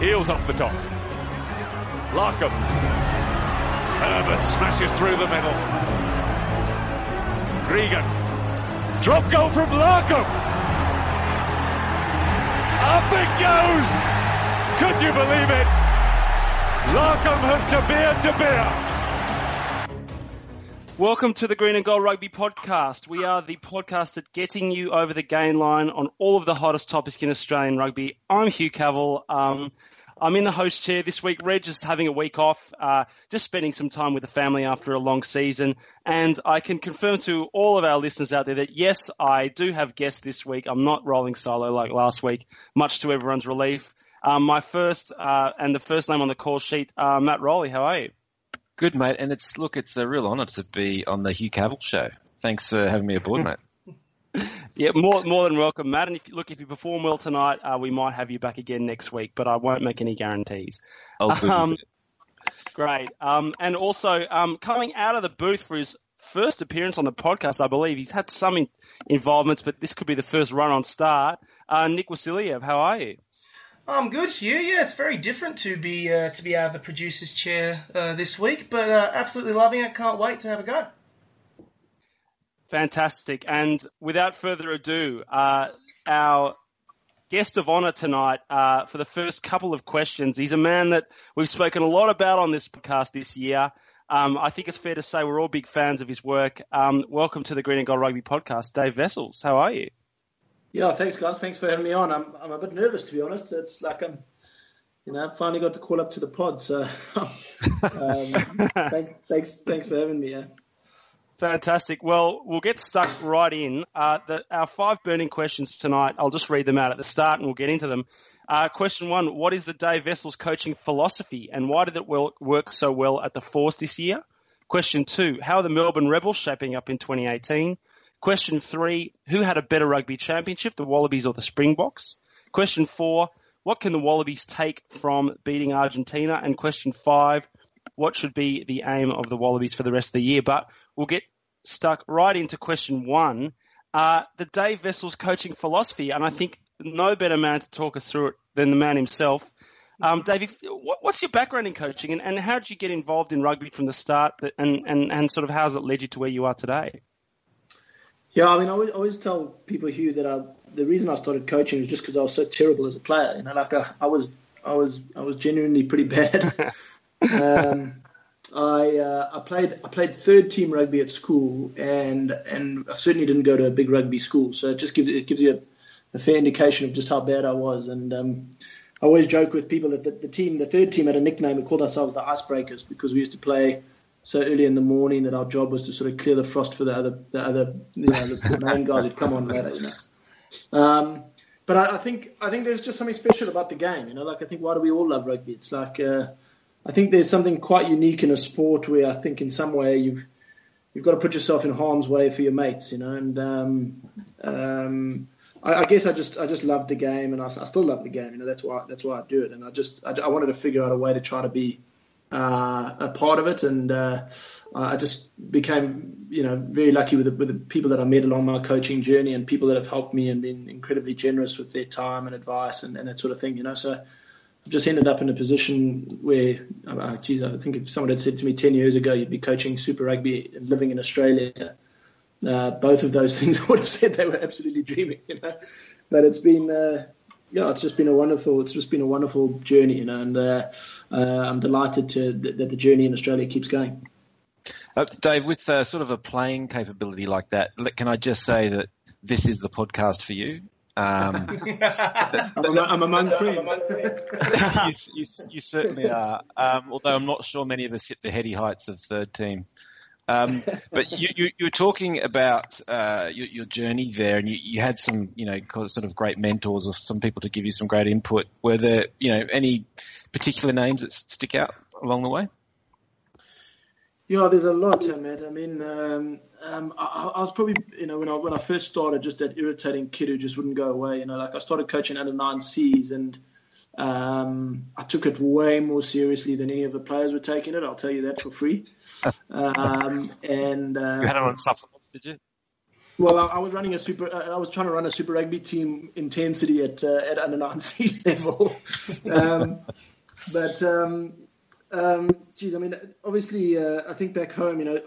Eales off the top. Larkham. Herbert smashes through the middle. Gregan. Drop goal from Larkham. Up it goes. Could you believe it? Larkham has De Beer De Beer. Welcome to the Green and Gold Rugby Podcast. We are the podcast that's getting you over the gain line on all of the hottest topics in Australian rugby. I'm Hugh Cavill. Um, I'm in the host chair this week. Reg is having a week off, uh, just spending some time with the family after a long season. And I can confirm to all of our listeners out there that yes, I do have guests this week. I'm not rolling solo like last week, much to everyone's relief. Um, my first uh, and the first name on the call sheet, uh, Matt Rowley. How are you? Good, mate. And it's look, it's a real honour to be on the Hugh Cavill show. Thanks for having me aboard, mate. Yeah, more more than welcome, Matt. And if look, if you perform well tonight, uh, we might have you back again next week, but I won't make any guarantees. Oh, Um, great. Um, and also um, coming out of the booth for his first appearance on the podcast, I believe he's had some in- involvements, but this could be the first run on start. Uh, Nick Wasiliev, how are you? I'm good, Hugh. Yeah, it's very different to be uh, to be out of the producer's chair uh, this week, but uh, absolutely loving it. Can't wait to have a go. Fantastic. And without further ado, uh, our guest of honour tonight uh, for the first couple of questions. He's a man that we've spoken a lot about on this podcast this year. Um, I think it's fair to say we're all big fans of his work. Um, welcome to the Green and Gold Rugby podcast, Dave Wessels. How are you? Yeah, thanks, guys. Thanks for having me on. I'm, I'm a bit nervous, to be honest. It's like I'm, you know, I've finally got to call up to the pod. So, um, thanks, thanks, thanks for having me. Yeah. Fantastic. Well, we'll get stuck right in. Uh, the, our five burning questions tonight, I'll just read them out at the start and we'll get into them. Uh, question one What is the Dave Wessels coaching philosophy and why did it work so well at the Force this year? Question two How are the Melbourne Rebels shaping up in 2018? Question three Who had a better rugby championship, the Wallabies or the Springboks? Question four What can the Wallabies take from beating Argentina? And question five What should be the aim of the Wallabies for the rest of the year? But we'll get stuck right into question one. Uh, the Dave Wessels coaching philosophy, and I think no better man to talk us through it than the man himself. Um, Dave, what's your background in coaching, and, and how did you get involved in rugby from the start, and, and, and sort of how has it led you to where you are today? Yeah, I mean, I always, always tell people, Hugh, that I, the reason I started coaching was just because I was so terrible as a player. You know, like I, I was, I was, I was genuinely pretty bad. um, I uh, I played I played third team rugby at school, and and I certainly didn't go to a big rugby school. So it just gives it gives you a, a fair indication of just how bad I was. And um, I always joke with people that the, the, team, the third team, had a nickname. We called ourselves the Icebreakers because we used to play so early in the morning that our job was to sort of clear the frost for the other the other you know the, main guys who'd come on later. You know. Um, but I, I, think I think there's just something special about the game. You know, like I think why do we all love rugby? It's like uh, I think there's something quite unique in a sport where I think in some way you've you've got to put yourself in harm's way for your mates, you know. And um, um, I, I, guess I just I just love the game, and I, I, still love the game. You know, that's why that's why I do it. And I just I, I wanted to figure out a way to try to be uh, a part of it, and uh, I just became you know very lucky with the, with the people that I met along my coaching journey, and people that have helped me and been incredibly generous with their time and advice and, and that sort of thing. You know, so I've just ended up in a position where, uh, geez, I think if someone had said to me 10 years ago you'd be coaching Super Rugby and living in Australia, uh, both of those things I would have said they were absolutely dreaming, you know. But it's been, uh, yeah, it's just been a wonderful, it's just been a wonderful journey, you know, and uh, uh, I'm delighted to that the journey in Australia keeps going. Uh, Dave, with sort of a playing capability like that, can I just say that this is the podcast for you? Um, I'm, I'm, among friends. you, you, you, certainly are. Um, although I'm not sure many of us hit the heady heights of third team. Um, but you, you, you, were talking about uh, your, your, journey there, and you, you, had some, you know, sort of great mentors or some people to give you some great input. Were there, you know, any particular names that stick out along the way? Yeah, there's a lot, Matt. I mean, um, um, I, I, was probably, you know, when I when I first started, just that irritating kid who just wouldn't go away. You know, like I started coaching under nine Cs, and um, I took it way more seriously than any of the players were taking it. I'll tell you that for free. Um, and uh, you had it on supplements, did you? Well, I, I was running a super. Uh, I was trying to run a super rugby team intensity at uh, at under nine C level, um, but um, um, geez, I mean, obviously, uh, I think back home, you know,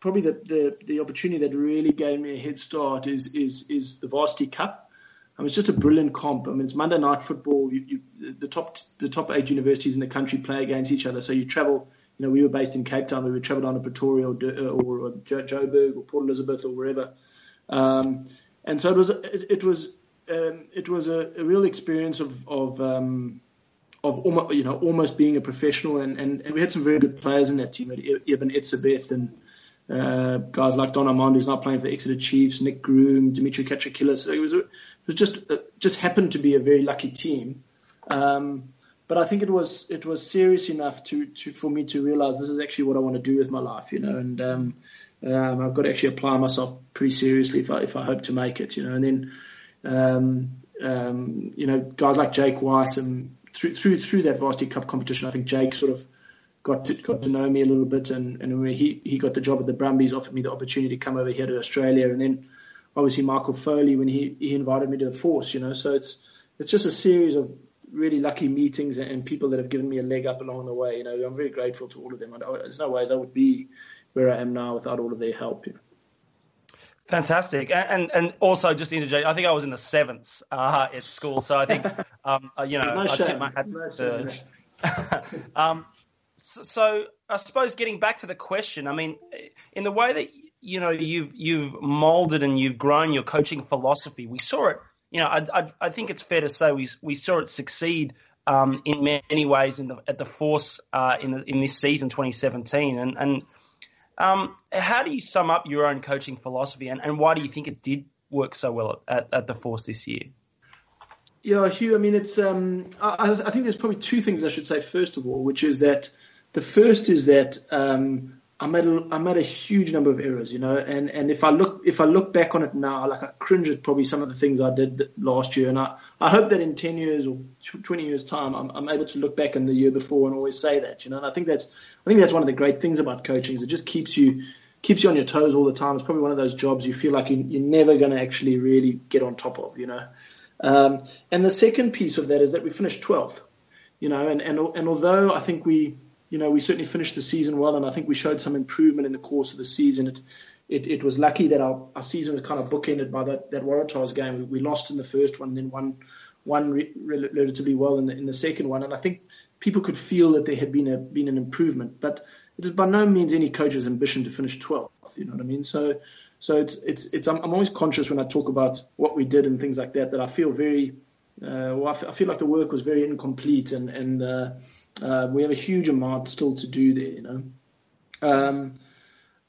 probably the, the, the opportunity that really gave me a head start is is is the Varsity Cup. I mean, it's just a brilliant comp. I mean, it's Monday night football. You, you, the top the top eight universities in the country play against each other. So you travel. You know, we were based in Cape Town. We would travel down to Pretoria or, or, or Joburg or Port Elizabeth or wherever. Um, and so it was. It, it was. Um, it was a, a, real experience of of um, of almost, you know almost being a professional, and, and, and we had some very good players in that team. Eben Etzebeth and uh, guys like Don Armand, who's now playing for the Exeter Chiefs, Nick Groom, Demetri Catrakilis. So it was it was just uh, just happened to be a very lucky team. Um, but I think it was it was serious enough to, to for me to realize this is actually what I want to do with my life, you know, and um, um, I've got to actually apply myself pretty seriously if I if I hope to make it, you know, and then um, um, you know guys like Jake White and through through through that varsity cup competition, I think Jake sort of got to got to know me a little bit, and and when he he got the job at the Brumbies, offered me the opportunity to come over here to Australia, and then obviously Michael Foley when he he invited me to the Force, you know, so it's it's just a series of really lucky meetings and people that have given me a leg up along the way. You know, I'm very grateful to all of them. There's no ways I would be where I am now without all of their help. You know. Fantastic, and and also just to interject. I think I was in the seventh uh, at school, so I think um, uh, you know no I tip my hat no to. um, so, so, I suppose getting back to the question, I mean, in the way that you know you've you've molded and you've grown your coaching philosophy, we saw it. You know, I, I, I think it's fair to say we we saw it succeed um, in many ways in the, at the Force uh, in the, in this season 2017, and and um, how do you sum up your own coaching philosophy, and, and why do you think it did work so well at, at the Force this year? Yeah, Hugh. I mean, it's. Um, I, I, think there's probably two things I should say. First of all, which is that the first is that I made a, I made a huge number of errors, you know, and, and if I look if I look back on it now, like I cringe at probably some of the things I did last year, and I, I hope that in ten years or twenty years time, I'm, I'm able to look back in the year before and always say that, you know, and I think that's I think that's one of the great things about coaching is it just keeps you keeps you on your toes all the time. It's probably one of those jobs you feel like you, you're never going to actually really get on top of, you know. Um, and the second piece of that is that we finished 12th, you know, and, and, and although I think we you know, we certainly finished the season well, and I think we showed some improvement in the course of the season. It, it, it was lucky that our, our season was kind of bookended by that, that Waratahs game. We, lost in the first one, then won won re- relatively well in the in the second one. And I think people could feel that there had been a been an improvement, but it is by no means any coach's ambition to finish 12th. You know what I mean? So so it's it's it's I'm, I'm always conscious when I talk about what we did and things like that that I feel very uh, well, I, f- I feel like the work was very incomplete and and uh, uh, we have a huge amount still to do there, you know. Um,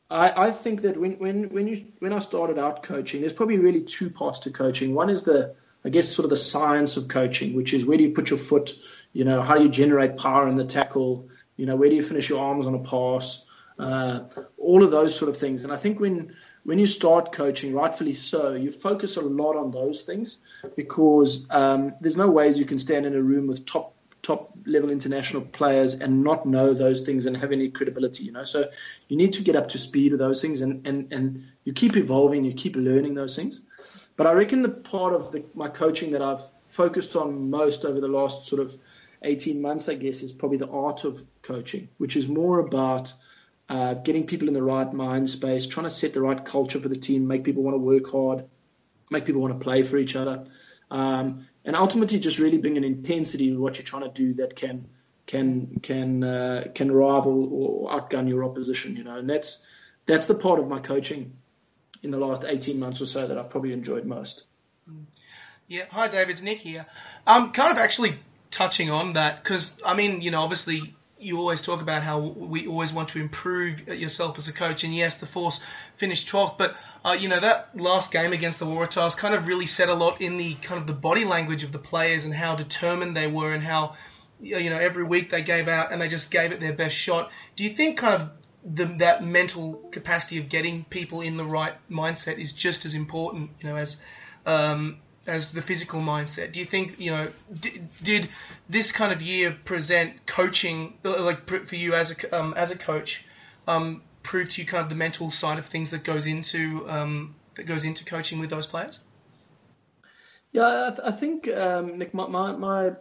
I, I, think that when, when, when, you, when I started out coaching, there's probably really two parts to coaching. One is the, I guess, sort of the science of coaching, which is where do you put your foot, you know, how do you generate power in the tackle, you know, where do you finish your arms on a pass, uh, all of those sort of things. And I think when, when you start coaching, rightfully so, you focus a lot on those things because um, there's no ways you can stand in a room with top top level international players and not know those things and have any credibility, you know. So you need to get up to speed with those things and, and, and you keep evolving, you keep learning those things. But I reckon the part of the, my coaching that I've focused on most over the last sort of 18 months, I guess, is probably the art of coaching, which is more about uh, getting people in the right mind space, trying to set the right culture for the team, make people want to work hard, make people want to play for each other. Um, and ultimately just really bring an intensity to what you're trying to do that can can can uh, can rival or outgun your opposition. You know, and that's that's the part of my coaching in the last 18 months or so that I've probably enjoyed most. Yeah, hi David, it's Nick here. I'm kind of actually touching on that because I mean, you know, obviously you always talk about how we always want to improve yourself as a coach, and yes, the Force finished 12th, but uh, you know that last game against the Waratahs kind of really said a lot in the kind of the body language of the players and how determined they were and how you know every week they gave out and they just gave it their best shot. Do you think kind of the, that mental capacity of getting people in the right mindset is just as important, you know, as um, as the physical mindset. Do you think you know d- did this kind of year present coaching uh, like for you as a um, as a coach um, prove to you kind of the mental side of things that goes into um, that goes into coaching with those players? Yeah, I, th- I think um, Nick, my, my, my,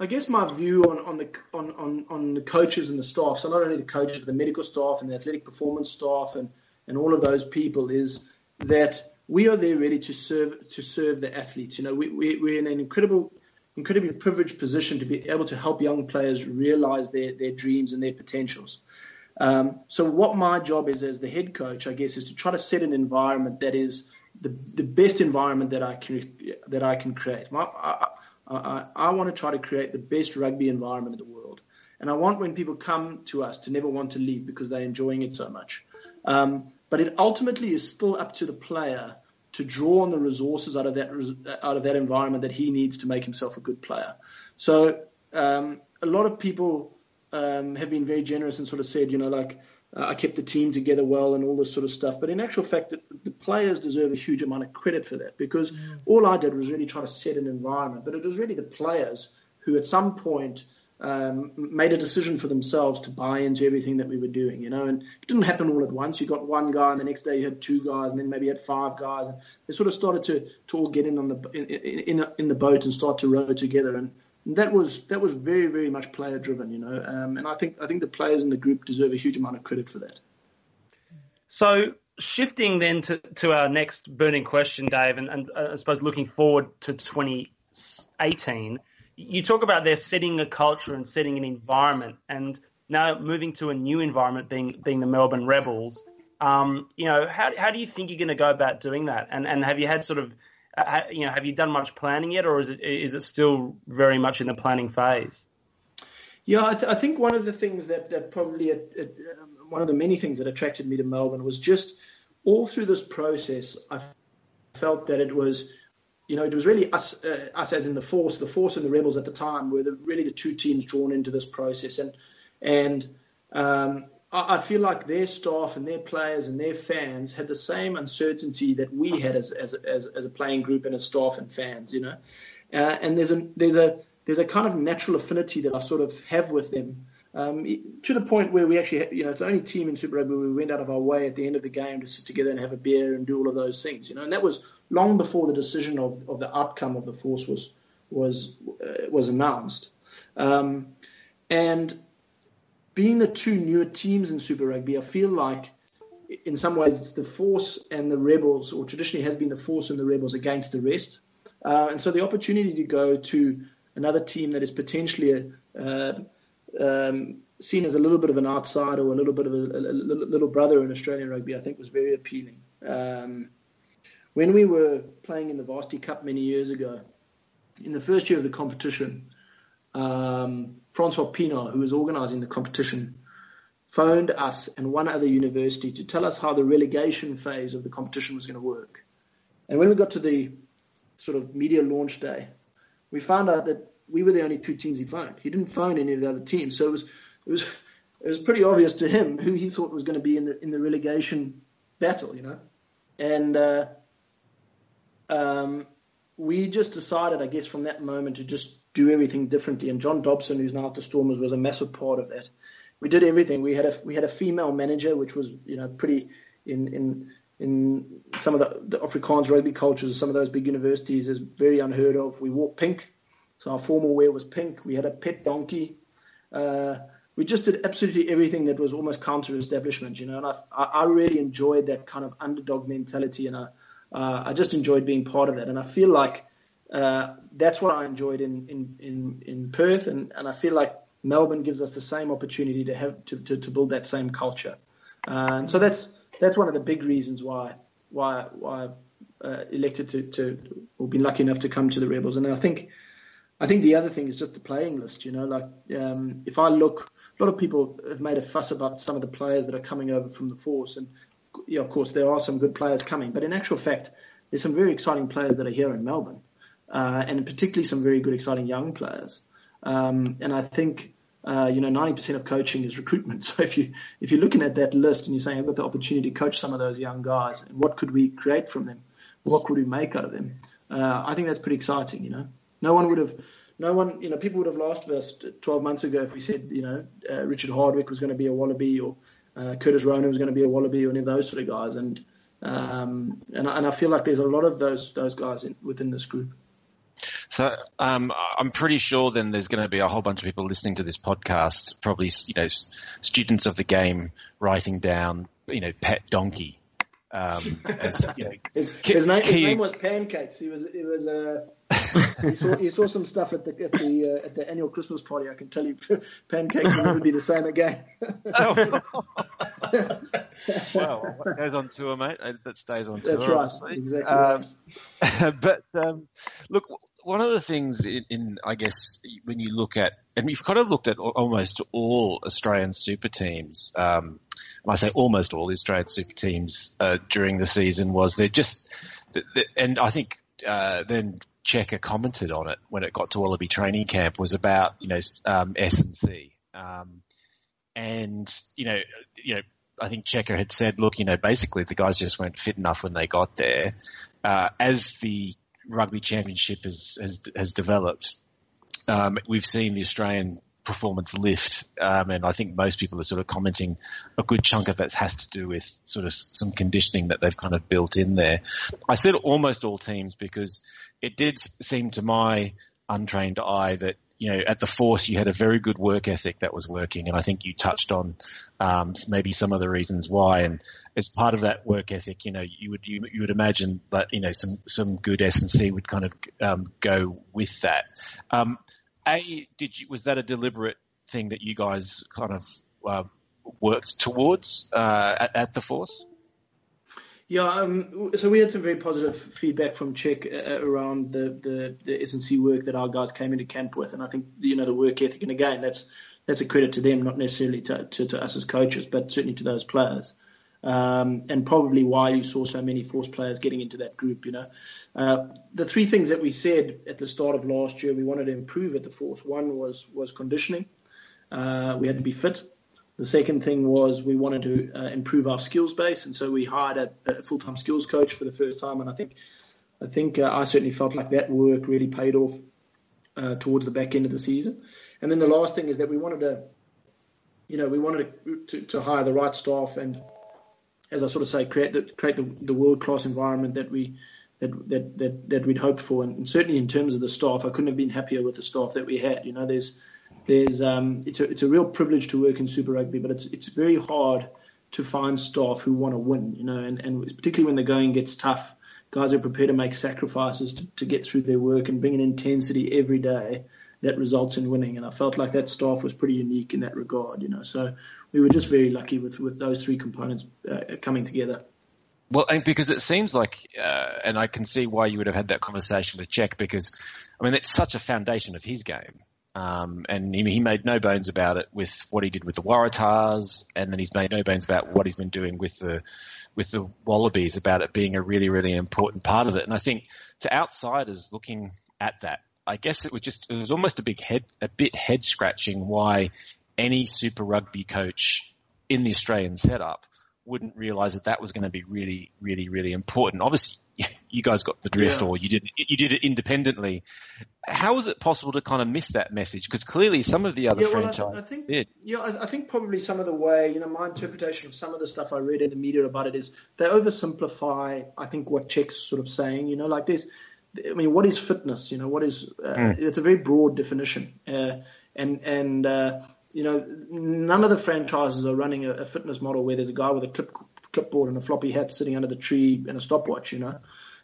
I guess my view on, on the on, on, on the coaches and the staff, so not only the coaches, but the medical staff and the athletic performance staff and, and all of those people, is that we are there really to serve to serve the athletes. You know, we, we, we're in an incredible incredibly privileged position to be able to help young players realize their, their dreams and their potentials. Um, so what my job is as the head coach, I guess, is to try to set an environment that is the, the best environment that I can that I can create. My, I, I, I want to try to create the best rugby environment in the world, and I want when people come to us to never want to leave because they're enjoying it so much. Um, but it ultimately is still up to the player to draw on the resources out of that out of that environment that he needs to make himself a good player. So um, a lot of people um, have been very generous and sort of said, you know, like uh, I kept the team together well and all this sort of stuff. But in actual fact, the, the players deserve a huge amount of credit for that because mm. all I did was really try to set an environment. But it was really the players who, at some point, um, made a decision for themselves to buy into everything that we were doing, you know, and it didn't happen all at once. You got one guy, and the next day you had two guys, and then maybe you had five guys, and they sort of started to, to all get in on the in, in, in the boat and start to row together, and that was that was very very much player driven, you know, um, and I think I think the players in the group deserve a huge amount of credit for that. So shifting then to, to our next burning question, Dave, and, and uh, I suppose looking forward to 2018 you talk about there setting a culture and setting an environment, and now moving to a new environment, being being the Melbourne Rebels. Um, you know, how how do you think you're going to go about doing that? And and have you had sort of, uh, you know, have you done much planning yet, or is it is it still very much in the planning phase? Yeah, I, th- I think one of the things that that probably uh, one of the many things that attracted me to Melbourne was just all through this process, I felt that it was you know, it was really us, uh, us as in the force, the force and the rebels at the time were the, really the two teams drawn into this process, and and um, I, I, feel like their staff and their players and their fans had the same uncertainty that we had as as as, as a playing group and as staff and fans, you know, uh, and there's a there's a there's a kind of natural affinity that I sort of have with them um, to the point where we actually, you know, it's the only team in Super Rugby we went out of our way at the end of the game to sit together and have a beer and do all of those things, you know, and that was long before the decision of, of the outcome of the force was was uh, was announced. Um, and being the two newer teams in Super Rugby, I feel like in some ways it's the force and the rebels, or traditionally has been the force and the rebels against the rest. Uh, and so the opportunity to go to another team that is potentially a, uh, um, seen as a little bit of an outsider or a little bit of a, a, little brother in Australian rugby, I think was very appealing. Um, when we were playing in the Varsity Cup many years ago, in the first year of the competition, um, Francois Pienaar, who was organising the competition, phoned us and one other university to tell us how the relegation phase of the competition was going to work. And when we got to the sort of media launch day, we found out that we were the only two teams he found. He didn't find any of the other teams, so it was it was it was pretty obvious to him who he thought was going to be in the in the relegation battle, you know. And uh, um, we just decided, I guess, from that moment to just do everything differently. And John Dobson, who's now at the Stormers, was a massive part of that. We did everything. We had a we had a female manager, which was you know pretty in in in some of the, the Afrikaans rugby cultures, some of those big universities, is very unheard of. We wore pink. So our formal wear was pink. We had a pet donkey. Uh, we just did absolutely everything that was almost counter-establishment, you know. And I, I really enjoyed that kind of underdog mentality, and I, uh, I just enjoyed being part of that. And I feel like uh, that's what I enjoyed in in in, in Perth, and, and I feel like Melbourne gives us the same opportunity to have to, to, to build that same culture. Uh, and so that's that's one of the big reasons why why why I've uh, elected to to or been lucky enough to come to the Rebels. And I think I think the other thing is just the playing list. You know, like um, if I look, a lot of people have made a fuss about some of the players that are coming over from the force, and yeah, of course there are some good players coming, but in actual fact, there's some very exciting players that are here in Melbourne, uh, and particularly some very good, exciting young players. Um, and I think. Uh, you know, 90% of coaching is recruitment. So if you if you're looking at that list and you're saying I've got the opportunity to coach some of those young guys, and what could we create from them? What could we make out of them? Uh, I think that's pretty exciting. You know, no one would have, no one, you know, people would have laughed at us 12 months ago if we said, you know, uh, Richard Hardwick was going to be a Wallaby or uh, Curtis Rona was going to be a Wallaby or any of those sort of guys. And Um, and, and I feel like there's a lot of those those guys in, within this group. So um, I'm pretty sure then there's going to be a whole bunch of people listening to this podcast, probably you know students of the game, writing down you know pet donkey. Um, as, you know, his, his, name, his name was Pancakes. He was he was uh, he, saw, he saw some stuff at the at the uh, at the annual Christmas party. I can tell you, Pancakes will never be the same again. oh. well, what goes on tour, mate? That stays on tour. That's right, obviously. exactly. Um, right. but um, look, one of the things in, in, I guess, when you look at, and we've kind of looked at almost all Australian super teams. Um, I say almost all the Australian super teams uh, during the season was they're just, and I think uh, then Cheika commented on it when it got to Wallaby training camp was about you know um, S and C, um, and you know you know I think Cheika had said, look, you know, basically the guys just weren't fit enough when they got there. Uh, as the rugby championship has has, has developed, um, we've seen the Australian performance lift, um, and I think most people are sort of commenting a good chunk of that has to do with sort of some conditioning that they've kind of built in there. I said almost all teams because it did seem to my untrained eye that you know, at the force, you had a very good work ethic that was working, and I think you touched on um, maybe some of the reasons why. And as part of that work ethic, you know, you would you, you would imagine that you know some some good S and C would kind of um, go with that. Um, a, did you was that a deliberate thing that you guys kind of uh, worked towards uh, at, at the force? Yeah, um, so we had some very positive feedback from Cheik uh, around the, the, the S&C work that our guys came into camp with, and I think you know the work ethic, and again, that's that's a credit to them, not necessarily to, to, to us as coaches, but certainly to those players. Um, and probably why you saw so many force players getting into that group. You know, uh, the three things that we said at the start of last year we wanted to improve at the force. One was was conditioning. Uh, we had to be fit. The second thing was we wanted to uh, improve our skills base, and so we hired a, a, full-time skills coach for the first time. And I think, I think uh, I certainly felt like that work really paid off uh, towards the back end of the season. And then the last thing is that we wanted to, you know, we wanted to, to, to hire the right staff, and as I sort of say, create the create the, the world-class environment that we that, that, that, that we'd hoped for. And, and, certainly in terms of the staff, I couldn't have been happier with the staff that we had. You know, there's there's um, it's a it's a real privilege to work in Super Rugby, but it's it's very hard to find staff who want to win, you know, and, and particularly when the going gets tough, guys are prepared to make sacrifices to, to get through their work and bring an intensity every day that results in winning. And I felt like that staff was pretty unique in that regard, you know. So we were just very lucky with with those three components uh, coming together. Well, because it seems like, uh, and I can see why you would have had that conversation with Cheik because, I mean, it's such a foundation of his game. Um, and he, he, made no bones about it with what he did with the Waratahs, and then he's made no bones about what he's been doing with the with the Wallabies about it being a really, really important part of it. And I think to outsiders looking at that, I guess it was just it was almost a big head a bit head scratching why any Super Rugby coach in the Australian setup wouldn't realize that that was going to be really, really, really important. Obviously, you guys got the drift, yeah. or you did you did it independently. How is it possible to kind of miss that message? Because clearly, some of the other yeah, well, franchises I, I think, did. Yeah, I, I, think probably some of the way you know my interpretation of some of the stuff I read in the media about it is they oversimplify. I think what Cheik's sort of saying. You know, like this. I mean, what is fitness? You know, what is? Uh, mm. It's a very broad definition, uh, and and. Uh, you know, none of the franchises are running a, a, fitness model where there's a guy with a clip, clipboard and a floppy hat sitting under the tree and a stopwatch. You know,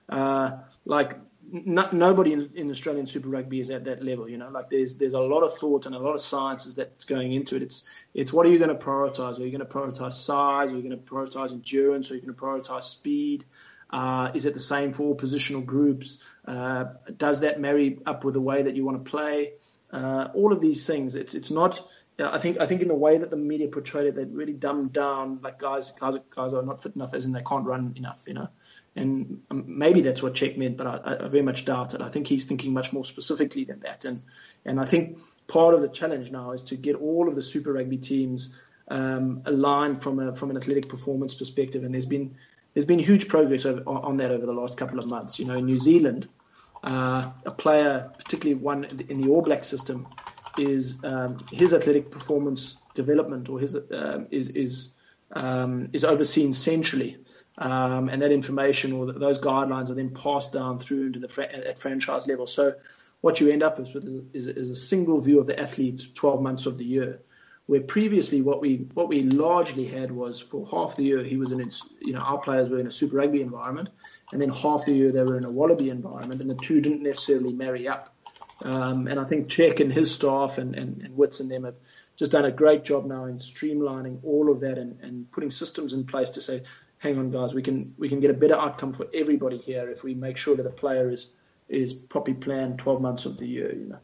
uh, like no, nobody in, in, Australian Super Rugby is at that level. You know, like there's there's a lot of thought and a lot of sciences that's going into it. It's it's what are you going to prioritize? Are you going to prioritize size? Are you going to prioritize endurance? Are you going to prioritize speed? Uh, is it the same for all positional groups? Uh, does that marry up with the way that you want to play? Uh, all of these things. It's it's not yeah, I think I think in the way that the media portrayed it, they really dumbed down like guys guys guys are not fit enough, as in they can't run enough, you know. And um, maybe that's what Cheik meant, but I, I very much doubt it. I think he's thinking much more specifically than that. And and I think part of the challenge now is to get all of the Super Rugby teams um, aligned from a from an athletic performance perspective. And there's been there's been huge progress over, on that over the last couple of months. You know, in New Zealand, uh, a player, particularly one in the All Black system, is um, his athletic performance development or his uh, is is um, is overseen centrally Um, and that information or those guidelines are then passed down through into the fra- at franchise level. So what you end up with is, is, a single view of the athlete 12 months of the year, where previously what we what we largely had was for half the year he was in its you know our players were in a Super Rugby environment, and then half the year they were in a Wallaby environment, and the two didn't necessarily marry up. Um, and I think Cheik and his staff and, and, and Wits and them have just done a great job now in streamlining all of that and, and putting systems in place to say, hang on, guys, we can we can get a better outcome for everybody here if we make sure that a player is is properly planned 12 months of the year. You know.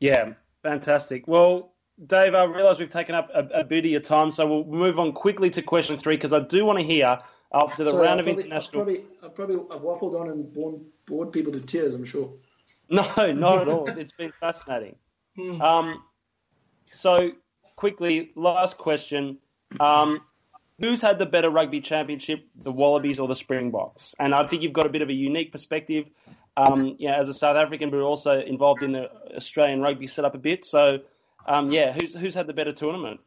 Yeah, fantastic. Well, Dave, I realise we've taken up a, a, bit of your time, so we'll move on quickly to question three because I do want to hear after the Sorry, round I've of probably, international. I've probably, I've probably I've waffled on and bored, bored people to tears. I'm sure. No, not at all. It's been fascinating. Hmm. Um, so quickly, last question: um, Who's had the better rugby championship, the Wallabies or the Springboks? And I think you've got a bit of a unique perspective. Um, yeah, as a South African, but also involved in the Australian rugby setup a bit. So, um, yeah, who's who's had the better tournament?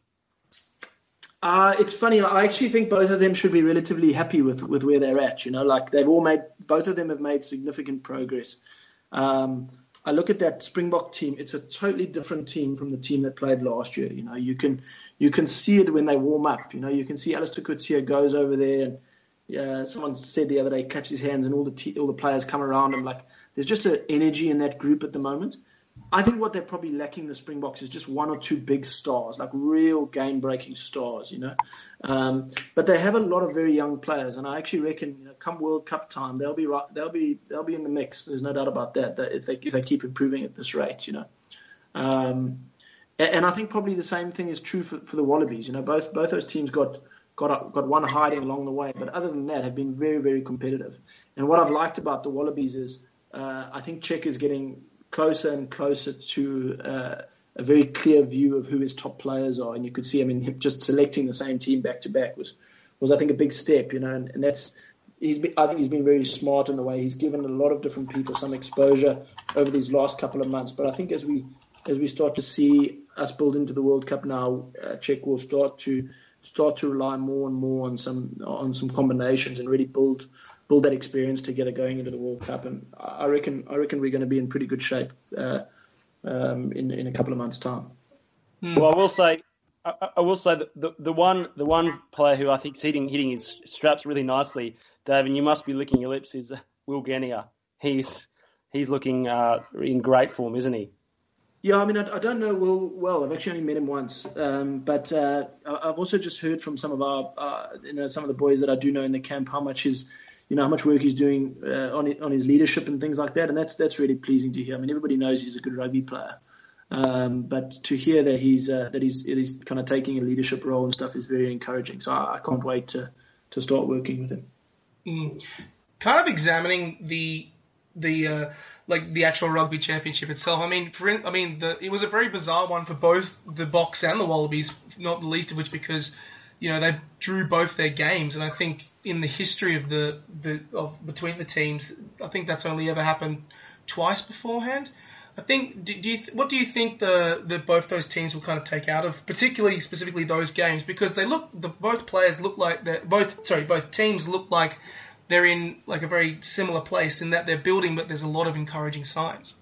Uh, it's funny. I actually think both of them should be relatively happy with, with where they're at. You know, like they've all made, both of them have made significant progress. Um, I look at that Springbok team; it's a totally different team from the team that played last year. You know, you can you can see it when they warm up. You know, you can see Allister Coetzee goes over there, and yeah, someone said the other day, claps his hands, and all the te- all the players come around him. Like there's just an energy in that group at the moment. I think what they're probably lacking the Springboks is just one or two big stars, like real game-breaking stars, you know. Um, but they have a lot of very young players, and I actually reckon, you know, come World Cup time, they'll be right, they'll be they'll be in the mix. There's no doubt about that. That if they if they keep improving at this rate, you know. Um, and, and I think probably the same thing is true for, for the Wallabies. You know, both both those teams got got got one hiding along the way, but other than that, have been very very competitive. And what I've liked about the Wallabies is uh, I think Cheik is getting closer and closer to uh, a very clear view of who his top players are. And you could see, I mean, just selecting the same team back to back was, was I think, a big step, you know, and, and that's, he's been, I think he's been very smart in the way he's given a lot of different people some exposure over these last couple of months. But I think as we, as we start to see us build into the World Cup now, uh, Cheik will start to, start to rely more and more on some, on some combinations and really build, build that experience together going into the World Cup. And I reckon I reckon we're going to be in pretty good shape uh, um, in in a couple of months' time. Well, I will say. I, I will say that the, the one the one player who I think is hitting hitting his straps really nicely, Dave, and you must be licking your lips, is Will Genia. He's he's looking uh, in great form, isn't he? Yeah, I mean, I, I, don't know Will well. I've actually only met him once, um, but uh, I've also just heard from some of our, uh, you know, some of the boys that I do know in the camp how much his you know how much work he's doing uh, on on his leadership and things like that, and that's that's really pleasing to hear. I mean, everybody knows he's a good rugby player, um, but to hear that he's uh, that he's he's kind of taking a leadership role and stuff is very encouraging. So I, I can't wait to to start working with him. Mm. Kind of examining the the uh, like the actual rugby championship itself. I mean, for I mean, the, it was a very bizarre one for both the Boks and the Wallabies, not the least of which because you know they drew both their games, and I think in the history of the the of between the teams, I think that's only ever happened twice beforehand. I think. Do, do you what do you think the, the both those teams will kind of take out of, particularly specifically those games, because they look the both players look like they both sorry both teams look like they're in like a very similar place in that they're building, but there's a lot of encouraging signs.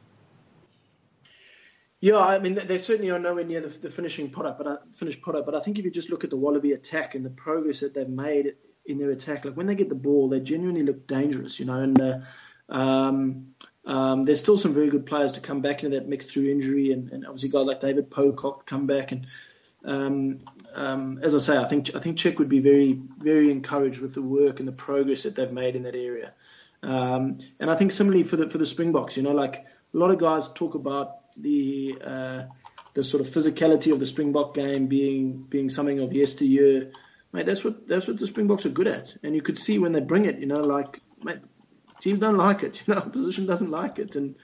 Yeah, I mean they certainly are nowhere near the, the finishing product, but I, finished product. But I think if you just look at the Wallaby attack and the progress that they've made in their attack. Like when they get the ball, they genuinely look dangerous, you know. And uh, um, um, there's still some very good players to come back into that mix through injury, and, and obviously guys like David Pocock come back. And um, um, as I say, I think I think Cheik would be very very encouraged with the work and the progress that they've made in that area. Um, and I think similarly for the for the Springboks, you know, like a lot of guys talk about the uh, the sort of physicality of the Springbok game being being something of yesteryear mate, that's what that's what the Springboks are good at. And you could see when they bring it, you know, like mate, teams don't like it, you know, opposition doesn't like it, and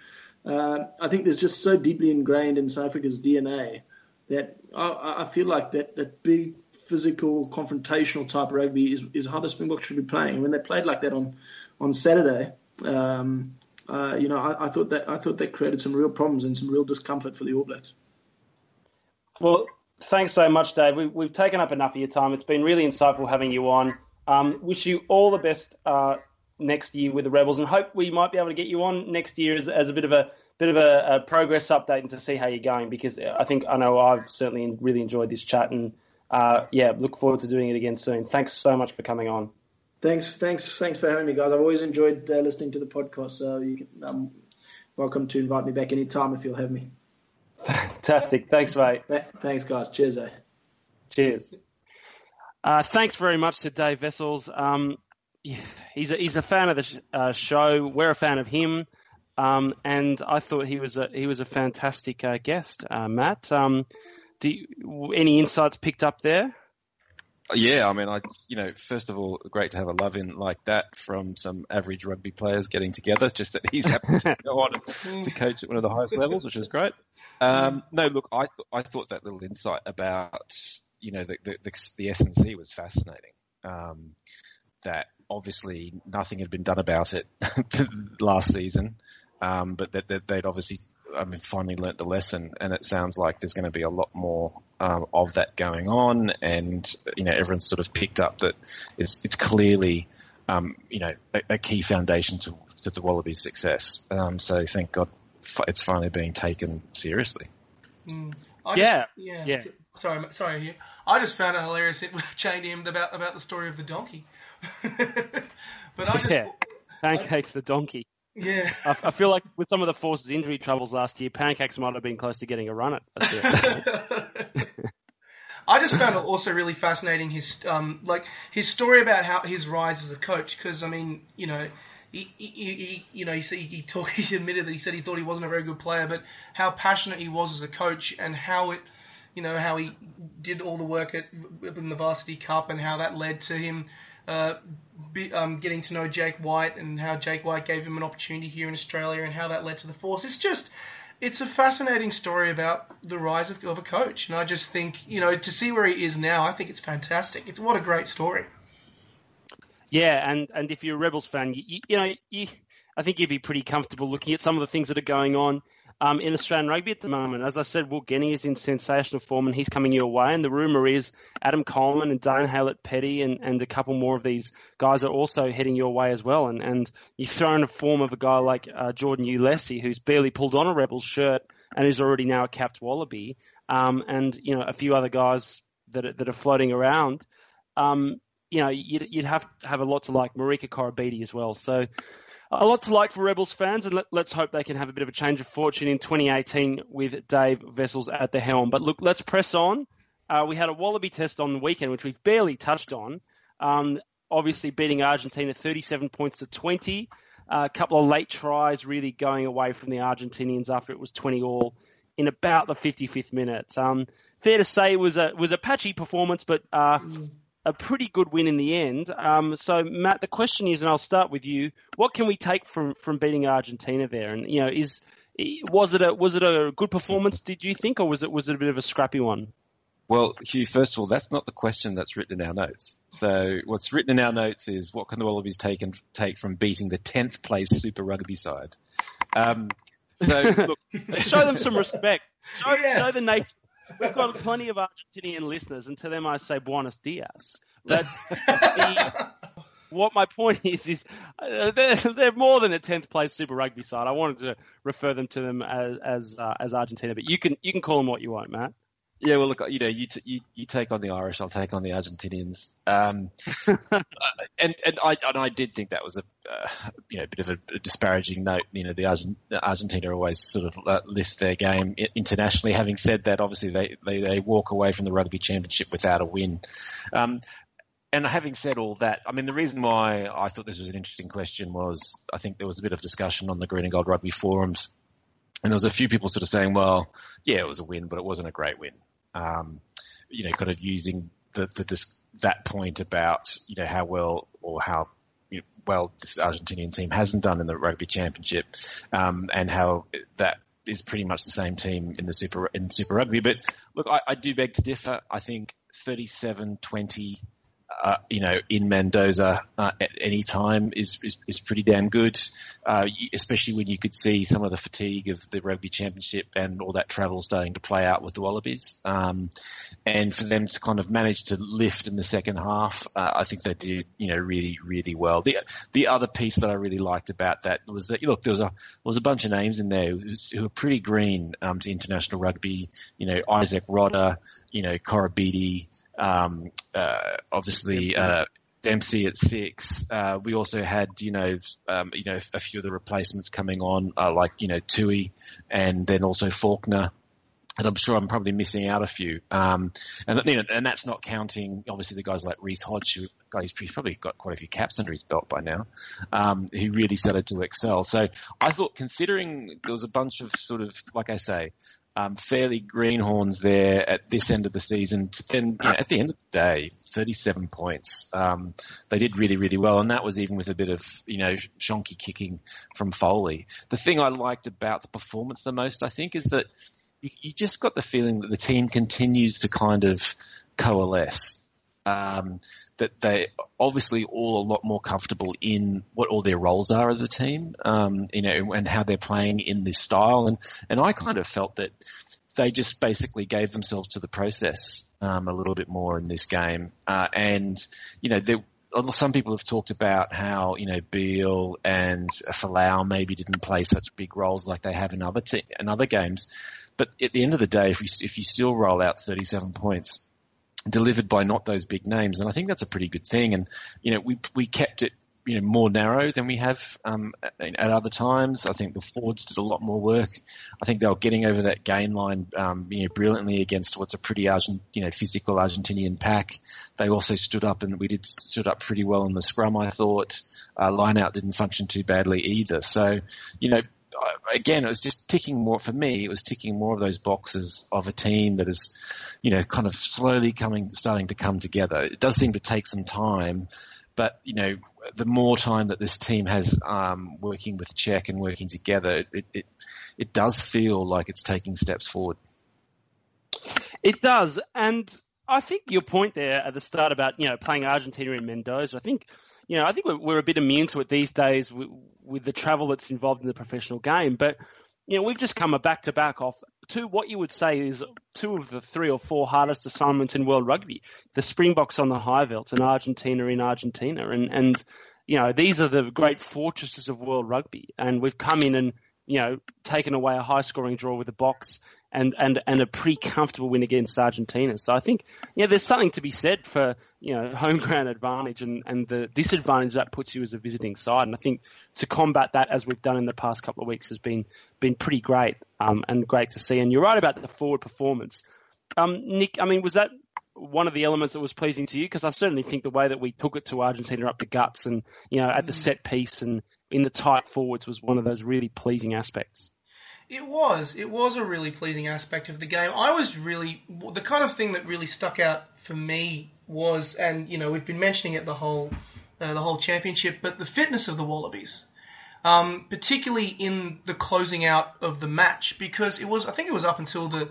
uh, I think there's just so deeply ingrained in South Africa's DNA that I, I feel like that that big physical confrontational type of rugby is, is how the Springboks should be playing. When they played like that on on Saturday, um, uh, you know, I, I, thought that I thought that created some real problems and some real discomfort for the All Blacks. Well, thanks so much, Dave. We, have taken up enough of your time. It's been really insightful having you on. Um, wish you all the best uh, next year with the Rebels, and hope we might be able to get you on next year as, as a bit of a bit of a, a, progress update and to see how you're going. Because I think I know I've certainly really enjoyed this chat, and uh, yeah, look forward to doing it again soon. Thanks so much for coming on. Thanks, thanks, thanks for having me, guys. I've always enjoyed uh, listening to the podcast, so you can, um, welcome to invite me back anytime if you'll have me. Fantastic. Thanks, mate. Thanks, guys. Cheers, eh? Cheers. Uh, thanks very much to Dave Wessels. Um, he's a, he's a fan of the sh- uh, show. We're a fan of him, um, and I thought he was a he was a fantastic uh, guest, uh, Matt. Um, do you, any insights picked up there? Yeah, I mean, I you know, first of all, great to have a love in like that from some average rugby players getting together. Just that he's happened to go on to coach at one of the highest levels, which is great. Um, no, look, I I thought that little insight about you know the the, the, the S&C was fascinating. Um, that obviously nothing had been done about it last season, um, but that, that, they'd obviously I mean, finally learnt the lesson, and it sounds like there's going to be a lot more um, of that going on. And you know, everyone's sort of picked up that it's it's clearly um, you know a, a, key foundation to, to the Wallabies' success. Um, so thank God it's finally being taken seriously. Mm. yeah, just, yeah, yeah. Sorry, sorry. I just found it hilarious it chained him about about the story of the donkey. but I just yeah. pancakes I, the donkey. Yeah. I, I, feel like with some of the Force's injury troubles last year, Pancakes might have been close to getting a run at. I just found it also really fascinating his um like his story about how his rise as a coach because I mean you know he, he, he you know he he, he, talk, he admitted that he said he thought he wasn't a very good player but how passionate he was as a coach and how it you know how he did all the work at in the varsity cup and how that led to him uh, be, um, getting to know Jake White and how Jake White gave him an opportunity here in Australia and how that led to the Force. It's just, it's a fascinating story about the rise of, of a coach. And I just think, you know, to see where he is now, I think it's fantastic. It's what a great story. Yeah, and, and if you're a Rebels fan, you, you know, you, I think you'd be pretty comfortable looking at some of the things that are going on um, in Australian rugby at the moment. As I said, Will Genia is in sensational form and he's coming your way. And the rumour is Adam Coleman and Dane Haylett-Petty and, and a couple more of these guys are also heading your way as well. And, and you throw in a form of a guy like uh, Jordan Uelese, who's barely pulled on a Rebels shirt and is already now a capped Wallaby, um, and you know a few other guys that are, that are floating around. Um, you know, you'd, you'd have have a lot to like Marika Koroibete as well. So a lot to like for Rebels fans, and let, us hope they can have a bit of a change of fortune in 2018 with Dave Wessels at the helm. But look, let's press on. Uh, we had a Wallaby test on the weekend, which we've barely touched on. Um, obviously, beating Argentina 37 points to 20. Uh, a couple of late tries really going away from the Argentinians after it was 20 all in about the 55th minute. Um, fair to say it was a was a patchy performance, but uh, a pretty good win in the end. Um, so, Matt, the question is, and I'll start with you: What can we take from from beating Argentina there? And you know, is was it a was it a good performance? Did you think, or was it was it a bit of a scrappy one? Well, Hugh, first of all, that's not the question that's written in our notes. So what's written in our notes is what can the Wallabies take and take from beating the tenth place Super Rugby side? Um, so look, show them some respect. Show, yes. show the nation We've got plenty of Argentinian listeners, and to them I say buenos dias. But the, what my point is is uh, they're, they're, more than a tenth place Super Rugby side. I wanted to refer them to them as as, uh, as Argentina, but you can you can call them what you want, Matt. Yeah, well, look, you know, you, t- you you take on the Irish, I'll take on the Argentinians, um, and and I and I did think that was a uh, you know a bit of a, disparaging note. You know, the Argent- Argentina always sort of uh, list their game internationally. Having said that, obviously they, they, they walk away from the Rugby Championship without a win. Um, and having said all that, I mean, the reason why I thought this was an interesting question was I think there was a bit of discussion on the Green and Gold Rugby forums, and there was a few people sort of saying, well, yeah, it was a win, but it wasn't a great win um, you know, kind of using the, the that point about you know how well or how you know, well this Argentinian team hasn't done in the rugby championship, um, and how that is pretty much the same team in the super in Super Rugby. But look, I, I do beg to differ. I think 37-20 uh, you know, in Mendoza uh, at any time is, is, is pretty damn good, uh, especially when you could see some of the fatigue of the rugby championship and all that travel starting to play out with the Wallabies. Um, and for them to kind of manage to lift in the second half, uh, I think they did, you know, really, really well. The the other piece that I really liked about that was that look, there was a there was a bunch of names in there who, were pretty green um, to international rugby. You know, Izack Rodda, you know, Koroibete um, uh, obviously uh, Dempsey at six. Uh, we also had, you know, um, you know, a few of the replacements coming on, uh, like you know Tui, and then also Faulkner. And I'm sure I'm probably missing out a few. Um, and you know, and that's not counting obviously the guys like Reece Hodge, who guys he's probably got quite a few caps under his belt by now, um, who really started to excel. So I thought, considering there was a bunch of sort of, like I say, um, fairly greenhorns there at this end of the season. Then you know, at the end of the day, 37 points. Um, they did really, really well, and that was even with a bit of you know shonky kicking from Foley. The thing I liked about the performance the most, I think, is that you, just got the feeling that the team continues to kind of coalesce. Um, that they obviously all a lot more comfortable in what all their roles are as a team, um, you know, and how they're playing in this style. And, and I kind of felt that they just basically gave themselves to the process um, a little bit more in this game. Uh, and, you know, there, some people have talked about how you know Beale and Folau maybe didn't play such big roles like they have in other te- in other games, but at the end of the day, if you if you still roll out 37 points, delivered by not those big names. And I think that's a pretty good thing. And, you know, we, we kept it, you know, more narrow than we have um, at, at, other times. I think the forwards did a lot more work. I think they were getting over that gain line, um, you know, brilliantly against what's a pretty Argent, you know, physical Argentinian pack. They also stood up and we did stood up pretty well in the scrum, I thought. Uh, line out didn't function too badly either. So, you know, again, it was just ticking more for me. It was ticking more of those boxes of a team that is, you know, kind of slowly coming, starting to come together. It does seem to take some time, but you know, the more time that this team has um, working with Cheik and working together, it, it it does feel like it's taking steps forward. It does, and I think your point there at the start about you know playing Argentina in Mendoza, I think you know, I think we're, we're a bit immune to it these days with, with, the travel that's involved in the professional game. But you know, we've just come a back to back off two what you would say is two of the three or four hardest assignments in world rugby: the Springboks on the high veld and Argentina in Argentina, and and you know these are the great fortresses of world rugby, and we've come in and you know taken away a high scoring draw with the Boks and, and, and a pretty comfortable win against Argentina. So I think, yeah, there's something to be said for, you know, home ground advantage and, and the disadvantage that puts you as a visiting side. And I think to combat that, as we've done in the past couple of weeks, has been, been pretty great, um, and great to see. And you're right about the forward performance. Um, Nick, I mean, was that one of the elements that was pleasing to you? Because I certainly think the way that we took it to Argentina up the guts and, you know, at the set piece and in the tight forwards was one of those really pleasing aspects. It was. It was a really pleasing aspect of the game. I was really the kind of thing that really stuck out for me was, and you know, we've been mentioning it the whole uh, the whole championship, but the fitness of the Wallabies, um, particularly in the closing out of the match, because it was I think it was up until the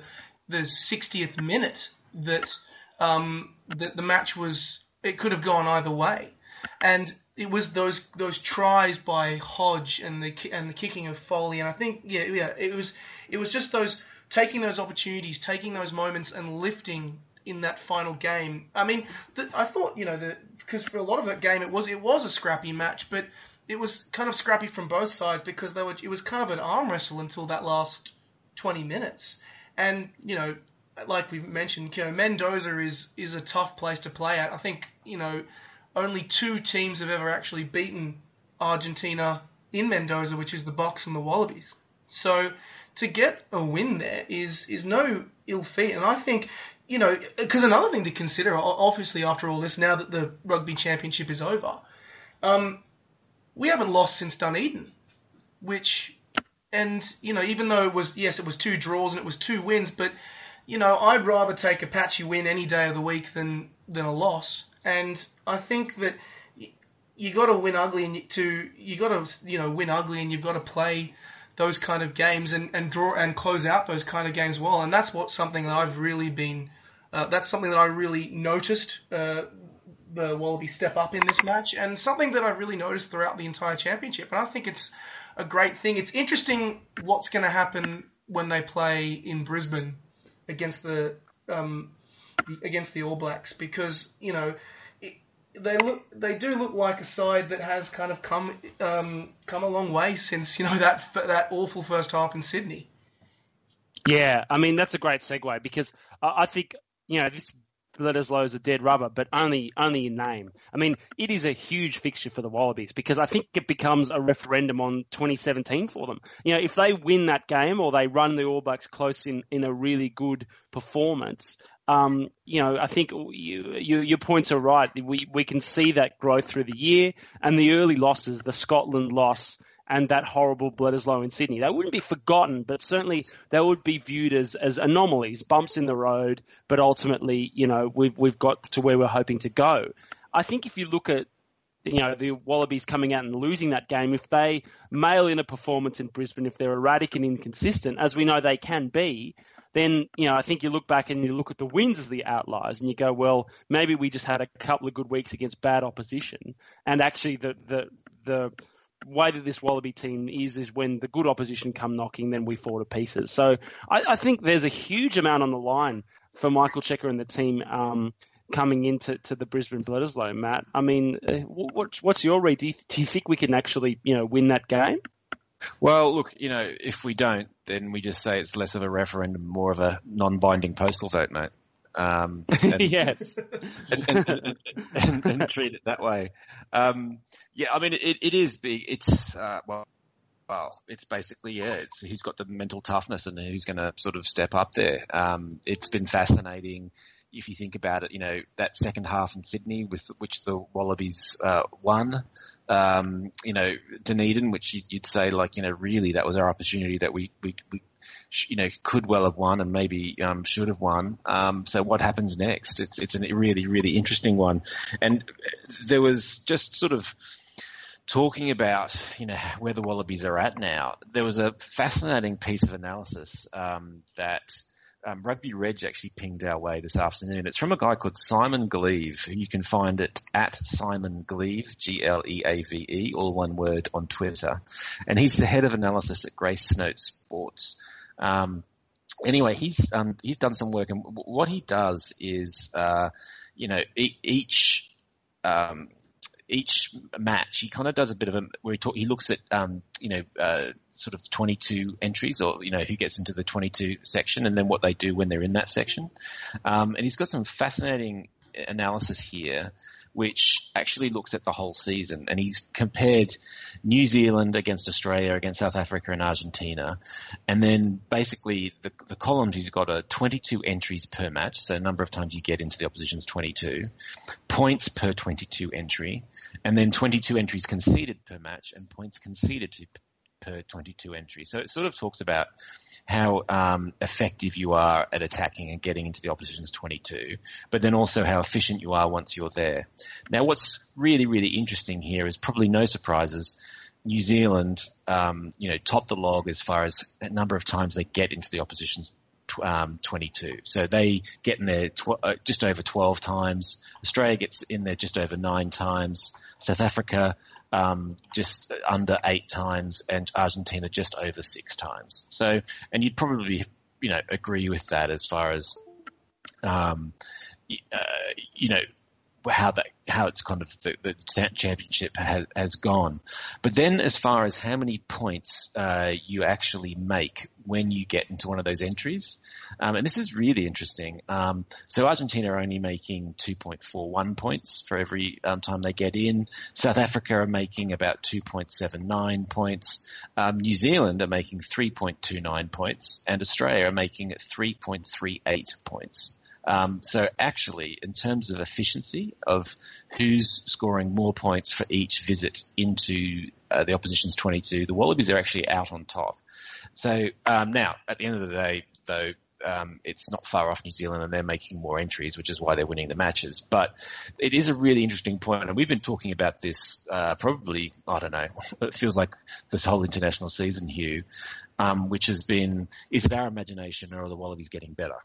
the 60th minute that um, that the match was it could have gone either way, and it was those those tries by Hodge and the and the kicking of Foley, and I think yeah yeah it was it was just those taking those opportunities, taking those moments, and lifting in that final game. I mean, the, I thought you know the because for a lot of that game it was it was a scrappy match, but it was kind of scrappy from both sides because they were it was kind of an arm wrestle until that last 20 minutes, and you know like we mentioned, you know Mendoza is is a tough place to play at. I think you know only two teams have ever actually beaten Argentina in Mendoza, which is the Boks and the Wallabies. So to get a win there is is no ill feat, and I think you know because another thing to consider, obviously after all this, now that the rugby championship is over, um, we haven't lost since Dunedin, which and you know even though it was yes it was two draws and it was two wins, but you know I'd rather take a patchy win any day of the week than than a loss. And I think that you got to win ugly and to you got to you know win ugly and you've got to play those kind of games and, and draw and close out those kind of games well. And that's what something that I've really been uh, that's something that I really noticed uh, the Wallabies step up in this match, and something that I've really noticed throughout the entire championship, and I think it's a great thing. It's interesting what's going to happen when they play in Brisbane against the um, against the All Blacks because you know they look they do look like a side that has kind of come um, come a long way since you know that that awful first half in Sydney. Yeah, I mean that's a great segue because I think you know this Bledisloe is a dead rubber, but only only in name. I mean, it is a huge fixture for the Wallabies because I think it becomes a referendum on 2017 for them. You know, if they win that game or they run the All Blacks close in, in a really good performance, um, you know, I think you, you, your points are right. We we can see that growth through the year and the early losses, the Scotland loss and that horrible Bledisloe in Sydney. They wouldn't be forgotten, but certainly they would be viewed as, as anomalies, bumps in the road, but ultimately, you know, we've, we've got to where we're hoping to go. I think if you look at you know, the Wallabies coming out and losing that game, if they mail in a performance in Brisbane, if they're erratic and inconsistent, as we know they can be, then, you know, I think you look back and you look at the wins as the outliers and you go, well, maybe we just had a couple of good weeks against bad opposition. And actually the, the, the, way that this Wallaby team is is when the good opposition come knocking, then we fall to pieces. So I, I think there's a huge amount on the line for Michael Cheika and the team um, coming into to the Brisbane Bledisloe, Matt. I mean, uh, what's what's your read? Do you, do you think we can actually you know win that game? Well, look, you know, if we don't, then we just say it's less of a referendum, more of a non-binding postal vote, mate. Um, and, yes, and, and, and, treat it that way. Um, yeah, I mean, it, it is big. It's uh, well, well, it's basically yeah. It's he's got the mental toughness, and he's going to sort of step up there. Um, it's been fascinating. If you think about it, you know that second half in Sydney, with which the Wallabies uh, won, um, you know Dunedin, which you'd say like you know really that was our opportunity that we we, we you know, could well have won and maybe um, should have won. Um, so what happens next? It's it's a really really interesting one, and there was just sort of talking about you know where the Wallabies are at now. There was a fascinating piece of analysis um, that. Um, Rugby Reg actually pinged our way this afternoon. It's from a guy called Simon Gleave. You can find it at Simon Gleave, G-L-E-A-V-E, all one word on Twitter. And he's the head of analysis at Gracenote Sports. Um, anyway, he's um, he's done some work, and what he does is, uh, you know, e- each um, each match, he kind of does a bit of a where he talk, he looks at um, you know uh, sort of 22 entries, or you know who gets into the 22 section, and then what they do when they're in that section. Um, and he's got some fascinating analysis here which actually looks at the whole season. And he's compared New Zealand against Australia, against South Africa and Argentina. And then basically the, the columns, he's got a 22 entries per match. So number of times you get into the opposition's 22. Points per 22 entry. And then 22 entries conceded per match and points conceded to, per 22 entry. So it sort of talks about how um, effective you are at attacking and getting into the opposition's 22, but then also how efficient you are once you're there. Now, what's really, really interesting here is probably no surprises. New Zealand, um, you know, top the log as far as a number of times they get into the opposition's um, 22. So they get in there tw- uh, just over 12 times. Australia gets in there just over nine times. South Africa um, just under eight times, and Argentina just over six times. So, and you'd probably you know agree with that as far as um, uh, you know how that how it's kind of the, the championship has, has, gone. But then, as far as how many points uh, you actually make when you get into one of those entries, um, and this is really interesting. Um, so Argentina are only making 2.41 points for every um, time they get in. South Africa are making about 2.79 points. Um, New Zealand are making 3.29 points, and Australia are making 3.38 points. Um, so actually, in terms of efficiency of who's scoring more points for each visit into uh, the opposition's 22, the Wallabies are actually out on top. So um, now, at the end of the day, though, um, it's not far off New Zealand and they're making more entries, which is why they're winning the matches. But it is a really interesting point, and we've been talking about this uh, probably, I don't know, it feels like this whole international season, Hugh, um, which has been, is it our imagination or are the Wallabies getting better?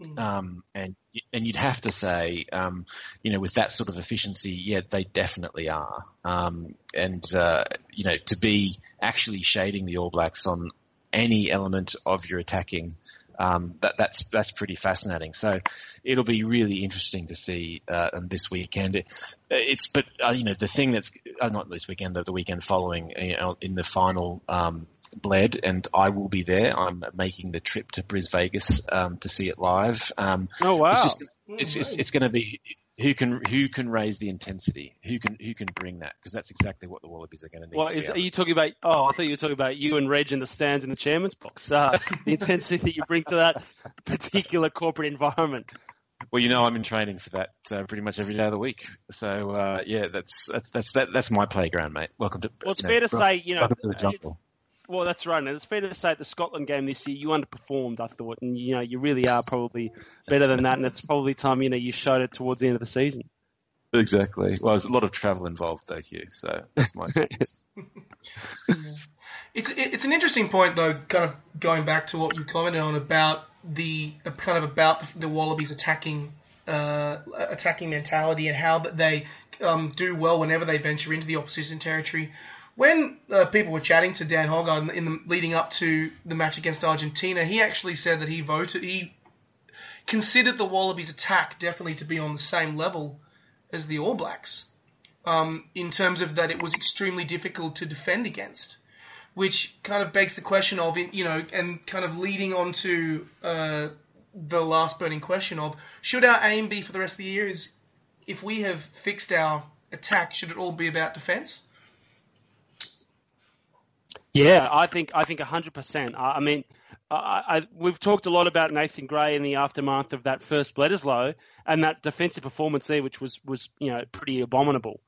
Mm. Um, and and you'd have to say, um, you know, with that sort of efficiency, yeah, they definitely are. Um, and uh, you know, to be actually shading the All Blacks on any element of your attacking, um, that that's that's pretty fascinating. So it'll be really interesting to see uh, this weekend. It, it's but uh, you know the thing that's uh, not this weekend, the, the weekend following, you know, in the final um, bled, and I will be there. I'm making the trip to Bris Vegas um, to see it live. Um, oh wow! It's just, it's, it's, it's going to be who can who can raise the intensity, who can who can bring that, because that's exactly what the Wallabies are going to need. Well, is, are you talking about? Oh, I thought you were talking about you and Reg in the stands in the chairman's box. Uh, the intensity that you bring to that particular corporate environment. Well, you know, I'm in training for that uh, pretty much every day of the week. So uh, yeah, that's that's that's that, that's my playground, mate. Welcome to. Well, it's fair know, to say, you know, well, that's right. And it's fair to say at the Scotland game this year, you underperformed, I thought, and you know you really are probably better than that. And it's probably time you know you showed it towards the end of the season. Exactly. Well, there's a lot of travel involved, though, Hugh. So that's my excuse. it's it's an interesting point, though, kind of going back to what you commented on about the kind of about the Wallabies attacking uh, attacking mentality and how that they um, do well whenever they venture into the opposition territory when uh, people were chatting to Dan Hourcade in the leading up to the match against Argentina, he actually said that he voted, he considered the Wallabies' attack definitely to be on the same level as the All Blacks, um, in terms of that it was extremely difficult to defend against, which kind of begs the question of, you know, and kind of leading on to uh, the last burning question of, should our aim be for the rest of the year is, if we have fixed our attack, should it all be about defence? Yeah, I think I think hundred percent. I mean, I, I, we've talked a lot about Nathan Grey in the aftermath of that first Bledisloe and that defensive performance there, which was was you know pretty abominable.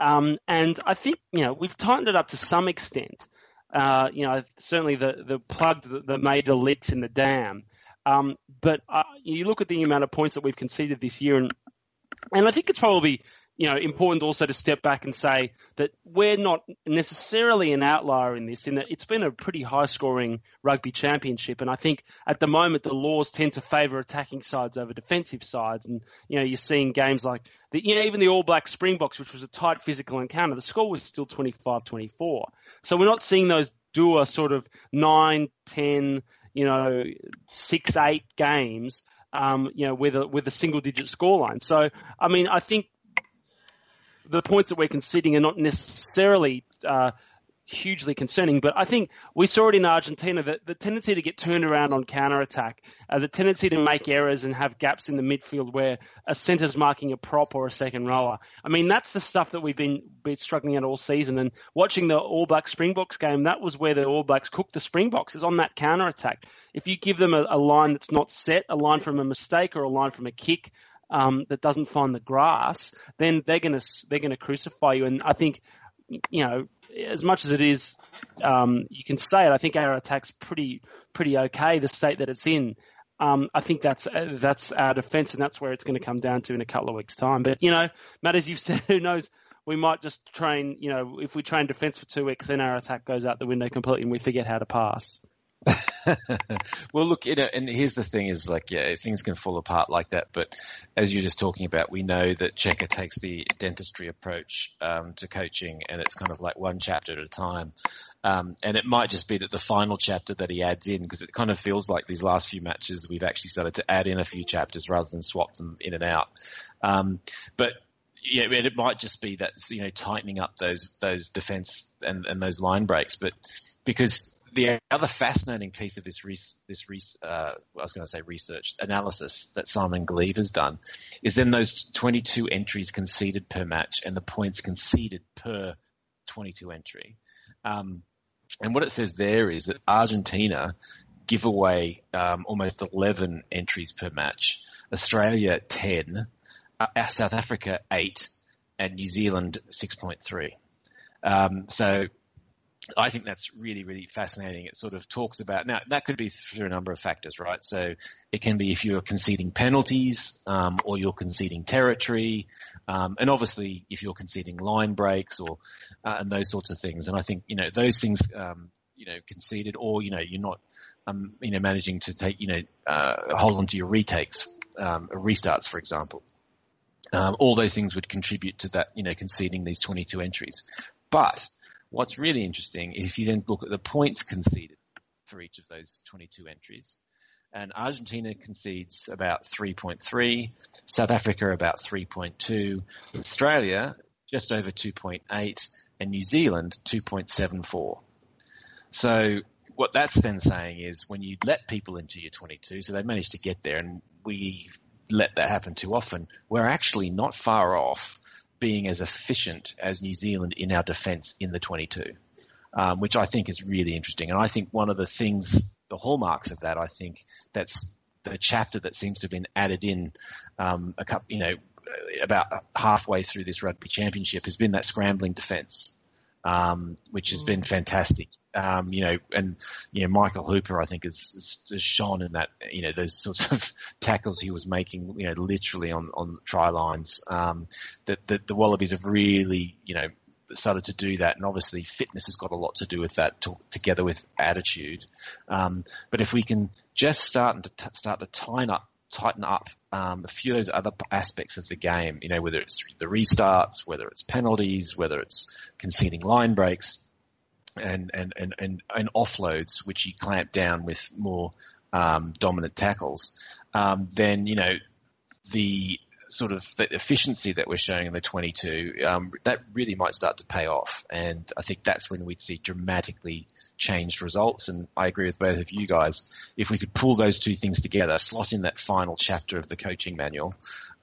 Um, and I think you know we've tightened it up to some extent. Uh, you know, certainly the the plug that made the leaks in the dam. Um, but uh, you look at the amount of points that we've conceded this year, and and I think it's probably you know, important also to step back and say that we're not necessarily an outlier in this, in that it's been a pretty high scoring rugby championship. And I think at the moment, the laws tend to favour attacking sides over defensive sides. And, you know, you're seeing games like the, you know, even the All Black Springboks, which was a tight physical encounter, the score was still 25 24. So we're not seeing those Dua sort of 9, 10, you know, 6, 8 games. Um, you know, with a with a single digit scoreline. So, I mean, I think the points that we're conceding are not necessarily uh, hugely concerning. But I think we saw it in Argentina that the tendency to get turned around on counter attack, uh, the tendency to make errors and have gaps in the midfield where a centre's marking a prop or a second rower. I mean, that's the stuff that we've been, been struggling at all season. And watching the All Black Springboks game, that was where the All Blacks cooked the Springboks, is on that counter attack. If you give them a, a line that's not set, a line from a mistake or a line from a kick, um, that doesn't find the grass, then they're going to they're going to crucify you. And I think, you know, as much as it is, um, you can say it. I think our attack's pretty pretty okay. The state that it's in. Um, I think that's that's our defence, and that's where it's going to come down to in a couple of weeks' time. But you know, Matt, as you've said, who knows? We might just train. You know, if we train defence for two weeks, then our attack goes out the window completely, and we forget how to pass. well, look, you know, and here's the thing: is like, yeah, things can fall apart like that. But as you're just talking about, we know that Cheika takes the dentistry approach um, to coaching, and it's kind of like one chapter at a time. Um, and it might just be that the final chapter that he adds in, because it kind of feels like these last few matches we've actually started to add in a few chapters rather than swap them in and out. Um, but yeah, it might just be that you know tightening up those those defense and, and those line breaks, but because the other fascinating piece of this, res, this uh, I was going to say research analysis that Simon Gleave has done is then those 22 entries conceded per match and the points conceded per 22 entry. Um, and what it says there is that Argentina give away um, almost 11 entries per match, Australia 10, uh, South Africa 8, and New Zealand 6.3. Um, so I think that's really, really fascinating. It sort of talks about now that could be through a number of factors, right? So it can be if you're conceding penalties, um, or you're conceding territory, um, and obviously if you're conceding line breaks or uh, and those sorts of things. And I think you know those things, um, you know, conceded, or you know, you're not um, you know, managing to take, you know, uh, hold on to your retakes, um, restarts, for example. Um, all those things would contribute to that, you know, conceding these 22 entries. But what's really interesting, if you then look at the points conceded for each of those 22 entries, and Argentina concedes about 3.3, South Africa about 3.2, Australia just over 2.8, and New Zealand 2.74. So what that's then saying is when you let people into your 22, so they managed to get there, and we let that happen too often, we're actually not far off being as efficient as New Zealand in our defence in the 22, um, which I think is really interesting. And I think one of the things, the hallmarks of that, I think that's the chapter that seems to have been added in um, a couple, you know, about halfway through this rugby championship has been that scrambling defence, um, which has been fantastic. Um, you know, and you know, Michael Hooper, I think, has, has shone in that. You know, those sorts of tackles he was making. You know, literally on on try lines. Um, that the, the Wallabies have really, you know, started to do that, and obviously fitness has got a lot to do with that, to, together with attitude. Um, but if we can just start to t- start to tighten up, tighten up um, a few of those other aspects of the game, you know, whether it's the restarts, whether it's penalties, whether it's conceding line breaks, and, and, and, and, and offloads, which you clamp down with more um, dominant tackles, um, then, you know, the sort of the efficiency that we're showing in the 22, um, that really might start to pay off. And I think that's when we'd see dramatically changed results. And I agree with both of you guys. If we could pull those two things together, slot in that final chapter of the coaching manual,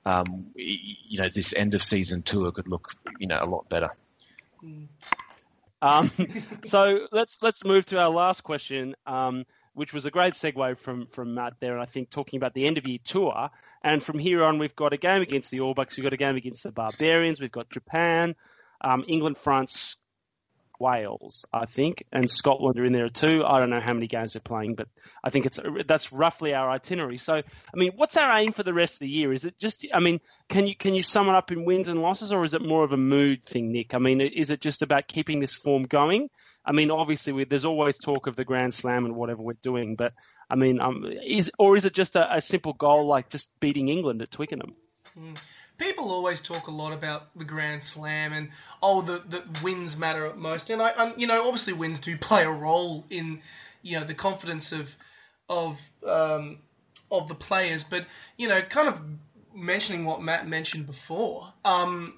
um, you know, this end of season tour could look, you know, a lot better. Mm. Um, so let's let's move to our last question, um, which was a great segue from from Matt there, and I think talking about the end of year tour. And from here on, we've got a game against the All Blacks, we've got a game against the Barbarians, we've got Japan, um, England, France, Wales, I think, and Scotland are in there too. I don't know how many games they're playing, but I think it's that's roughly our itinerary. So, I mean, what's our aim for the rest of the year? Is it just, I mean, can you can you sum it up in wins and losses, or is it more of a mood thing, Nick? I mean, is it just about keeping this form going? I mean, obviously, we, there's always talk of the Grand Slam and whatever we're doing, but I mean, um, is or is it just a, a simple goal like just beating England at Twickenham? Mm people always talk a lot about the Grand Slam and oh the the wins matter at most, and I, I you know obviously wins do play a role in you know the confidence of of um, of the players, but you know kind of mentioning what Matt mentioned before. Um,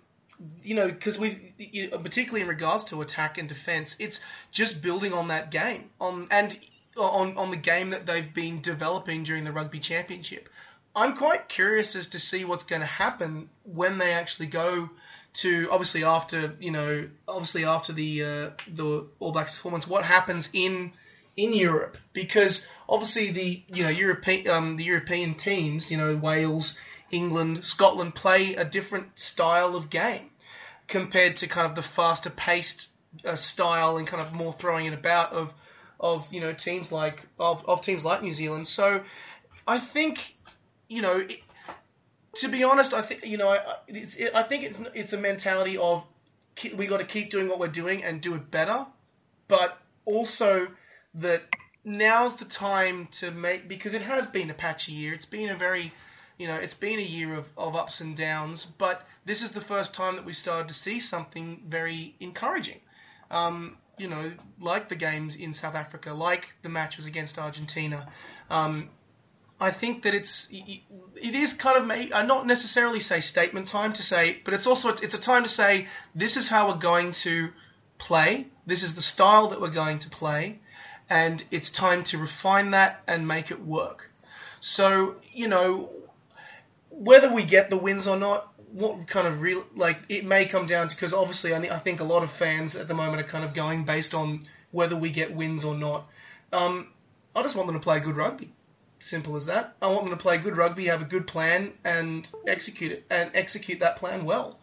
you know, because we, you know, particularly in regards to attack and defense, it's just building on that game, on and on on the game that they've been developing during the rugby championship. I'm quite curious as to see what's going to happen when they actually go to obviously after you know obviously after the uh, the All Blacks performance, what happens in in Europe because obviously the you know European um, the European teams you know Wales, England, Scotland play a different style of game compared to kind of the faster paced uh, style and kind of more throwing it about of of you know teams like of, of teams like New Zealand. So I think you know, it, to be honest, I think you know, I, it, I think it's it's a mentality of we got to keep doing what we're doing and do it better, but also that now's the time to make because it has been a patchy year. It's been a very you know, it's been a year of, of ups and downs, but this is the first time that we started to see something very encouraging. Um, you know, like the games in South Africa, like the matches against Argentina. Um, I think that it's it is kind of I uh, not necessarily say statement time to say, but it's also it's a time to say this is how we're going to play. This is the style that we're going to play, and it's time to refine that and make it work. So you know whether we get the wins or not, what kind of real like it may come down to because obviously I, I think a lot of fans at the moment are kind of going based on whether we get wins or not. Um, I just want them to play good rugby. Simple as that. I want them to play good rugby, have a good plan, and execute it, and execute that plan well.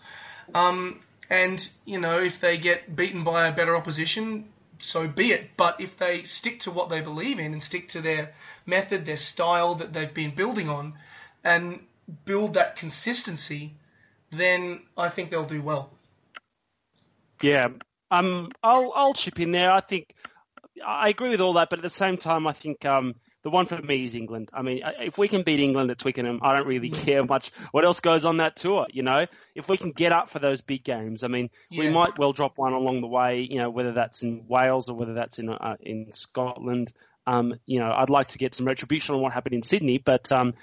Um, and you know, if they get beaten by a better opposition, so be it. But if they stick to what they believe in and stick to their method, their style that they've been building on, and build that consistency, then I think they'll do well. Yeah, um, I'll I'll chip in there. I think I agree with all that, but at the same time, I think um, the one for me is England. I mean, if we can beat England at Twickenham, I don't really care much what else goes on that tour. You know, if we can get up for those big games, I mean, yeah. we might well drop one along the way. You know, whether that's in Wales or whether that's in uh, in Scotland. Um, you know, I'd like to get some retribution on what happened in Sydney, but um,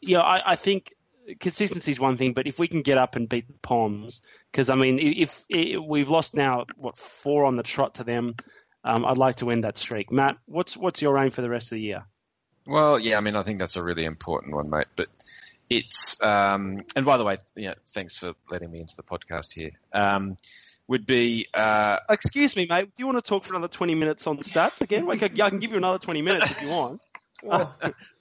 you know, I, I think consistency is one thing, but if we can get up and beat the Poms, because I mean, if, if, we've lost now what four on the trot to them, um, I'd like to end that streak. Matt, what's what's your aim for the rest of the year? Well, yeah, I mean, I think that's a really important one, mate. But it's um, and by the way, yeah, thanks for letting me into the podcast here. Um, would be. Uh, Excuse me, mate. Do you want to talk for another twenty minutes on stats again? Like, I can give you another twenty minutes if you want. no,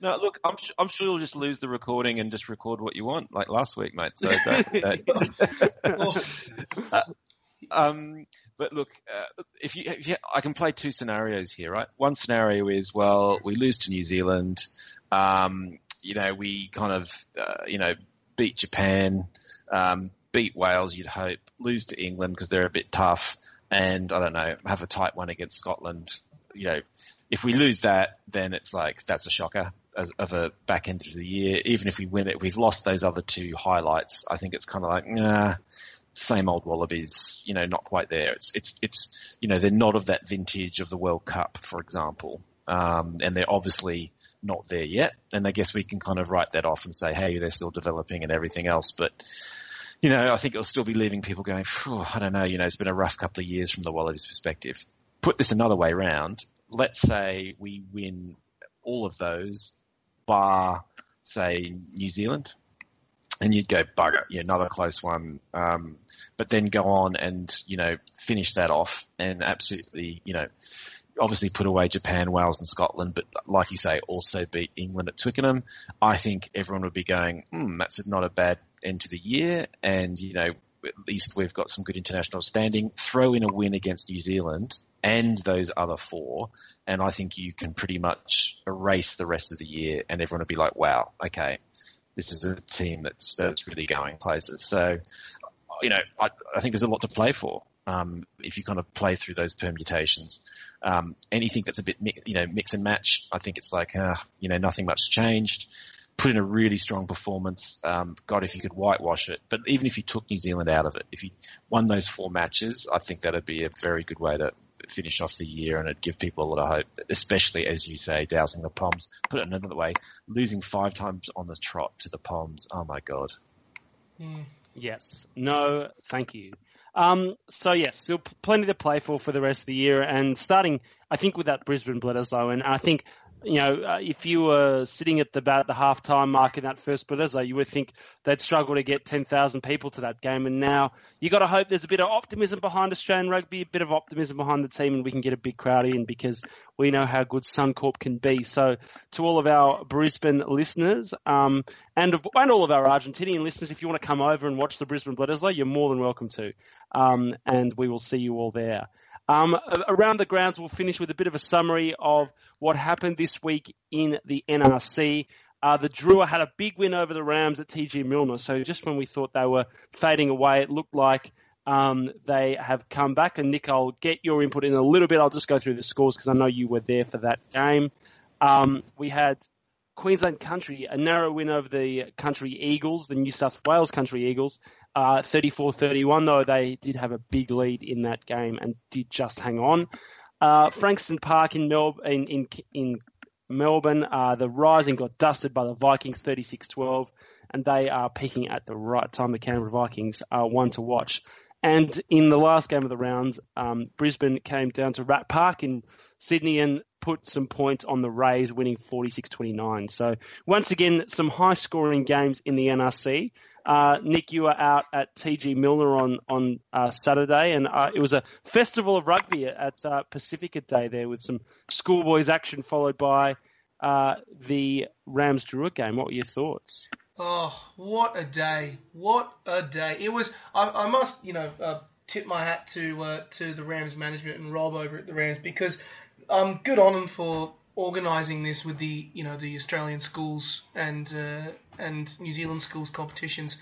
look, I'm, I'm sure you'll just lose the recording and just record what you want, like last week, mate. So, that, that, uh, um, but look, uh, if, you, if you, I can play two scenarios here, right? One scenario is, well, we lose to New Zealand. Um, you know, we kind of, uh, you know, beat Japan, um, beat Wales, you'd hope, lose to England because they're a bit tough, and I don't know, have a tight one against Scotland. You know, if we lose that, then it's like that's a shocker as, of a back end of the year. Even if we win it, we've lost those other two highlights. I think it's kind of like, nah, same old Wallabies, you know, not quite there. It's, it's, it's, you know, they're not of that vintage of the World Cup, for example. Um, and they're obviously not there yet. And I guess we can kind of write that off and say, hey, they're still developing and everything else. But, you know, I think it'll still be leaving people going, I don't know, you know, it's been a rough couple of years from the Wallabies perspective. Put this another way around. Let's say we win all of those bar, say, New Zealand and you'd go bugger, yeah, another close one. Um, but then go on and you know finish that off and absolutely you know obviously put away Japan, Wales, and Scotland, but like you say, also beat England at Twickenham. I think everyone would be going, hmm, that's not a bad end to the year, and you know at least we've got some good international standing. Throw in a win against New Zealand and those other four, and I think you can pretty much erase the rest of the year, and everyone would be like, wow, okay, this is a team that's that's really going places. So, you know, I, I think there's a lot to play for. Um, if you kind of play through those permutations, um, anything that's a bit, you know, mix and match, I think it's like, uh, you know, nothing much changed. Put in a really strong performance. Um, God, if you could whitewash it, but even if you took New Zealand out of it, if you won those four matches, I think that'd be a very good way to finish off the year and it'd give people a lot of hope, especially as you say, dousing the Poms. Put it another way, losing five times on the trot to the Poms. Oh my God. Mm. Yes. No, thank you. Um, so yes, still plenty to play for for the rest of the year, and starting, I think, with that Brisbane Bledisloe, and I think you know, uh, if you were sitting at the about the halftime mark in that first Bledisloe, you would think they'd struggle to get 10,000 people to that game. And now you got to hope there's a bit of optimism behind Australian rugby, a bit of optimism behind the team, and we can get a big crowd in because we know how good Suncorp can be. So to all of our Brisbane listeners, um, and and all of our Argentinian listeners, if you want to come over and watch the Brisbane Bledisloe, you're more than welcome to. Um, and we will see you all there. Um, around the grounds, we'll finish with a bit of a summary of what happened this week in the NRC. Uh, the Drua had a big win over the Rams at TG Milner. So just when we thought they were fading away, it looked like um, they have come back. And Nick, I'll get your input in a little bit. I'll just go through the scores because I know you were there for that game. Um, we had Queensland Country, a narrow win over the Country Eagles, the New South Wales Country Eagles. Uh, 34-31 though, they did have a big lead in that game and did just hang on. Uh, Frankston Park in, in, in, in Melbourne, uh, the Rising got dusted by the Vikings 36-12 and they are peaking at the right time. The Canberra Vikings are one to watch. And in the last game of the round, um, Brisbane came down to Rat Park in Sydney and put some points on the Rays, winning 46-29. So once again, some high scoring games in the NRC. Uh, Nick, you were out at TG Milner on on uh, Saturday, and uh, it was a festival of rugby at uh, Pacifica Day there with some schoolboys action, followed by uh, the Rams Drua game. What were your thoughts? Oh, what a day! What a day! It was. I, I must, you know, uh, tip my hat to to the Rams management and Rob over at the Rams because um, good on them for organising this with the you know the Australian schools and uh, and New Zealand schools competitions.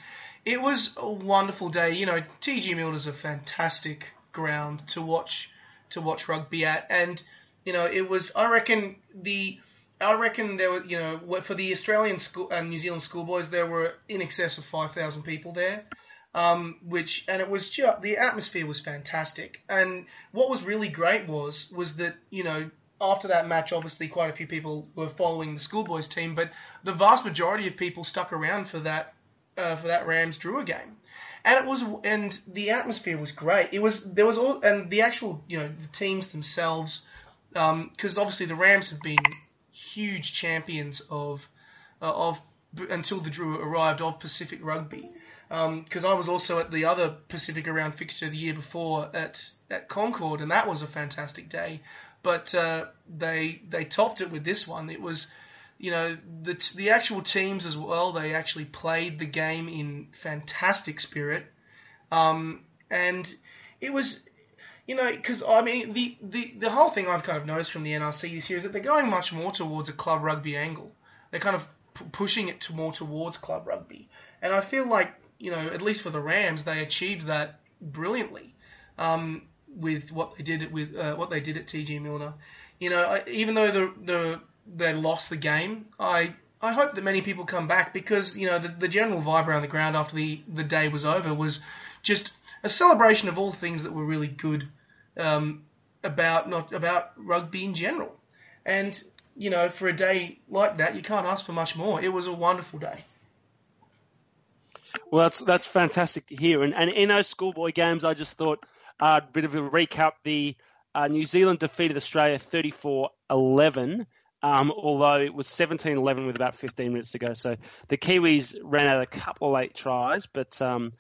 It was a wonderful day. You know, TG Milner's a fantastic ground to watch to watch rugby at, and You know, it was. I reckon the. I reckon there were, you know, for the Australian school and New Zealand schoolboys, there were in excess of five thousand people there. Um, which and it was just the atmosphere was fantastic. And what was really great was was that you know after that match, obviously quite a few people were following the schoolboys team, but the vast majority of people stuck around for that uh, for that Rams Drua game and it was and the atmosphere was great. It was there was all and the actual you know the teams themselves because um, obviously the Rams have been huge champions of uh, of until the Drua arrived of Pacific Rugby. Because um, I was also at the other Pacific Around fixture the year before at at Concord, and that was a fantastic day. But uh, they they topped it with this one. It was you know, the the actual teams as well. They actually played the game in fantastic spirit, um, and it was, you know, because I mean the, the the whole thing I've kind of noticed from the NRC this year is that they're going much more towards a club rugby angle. They're kind of p- pushing it to more towards club rugby, and I feel like you know, at least for the Rams, they achieved that brilliantly um, with what they did with uh, what they did at TG Milner. You know, even though the the they lost the game. I I hope that many people come back because you know the, the general vibe around the ground after the the day was over was just a celebration of all things that were really good um, about not about rugby in general. And you know, for a day like that, you can't ask for much more. It was a wonderful day. Well, that's that's fantastic to hear. And and in those schoolboy games, I just thought a uh, bit of a recap. The uh, New Zealand defeated Australia 34-11 um, although it was 17-11 with about 15 minutes to go. So the Kiwis ran out a couple of late tries, but um,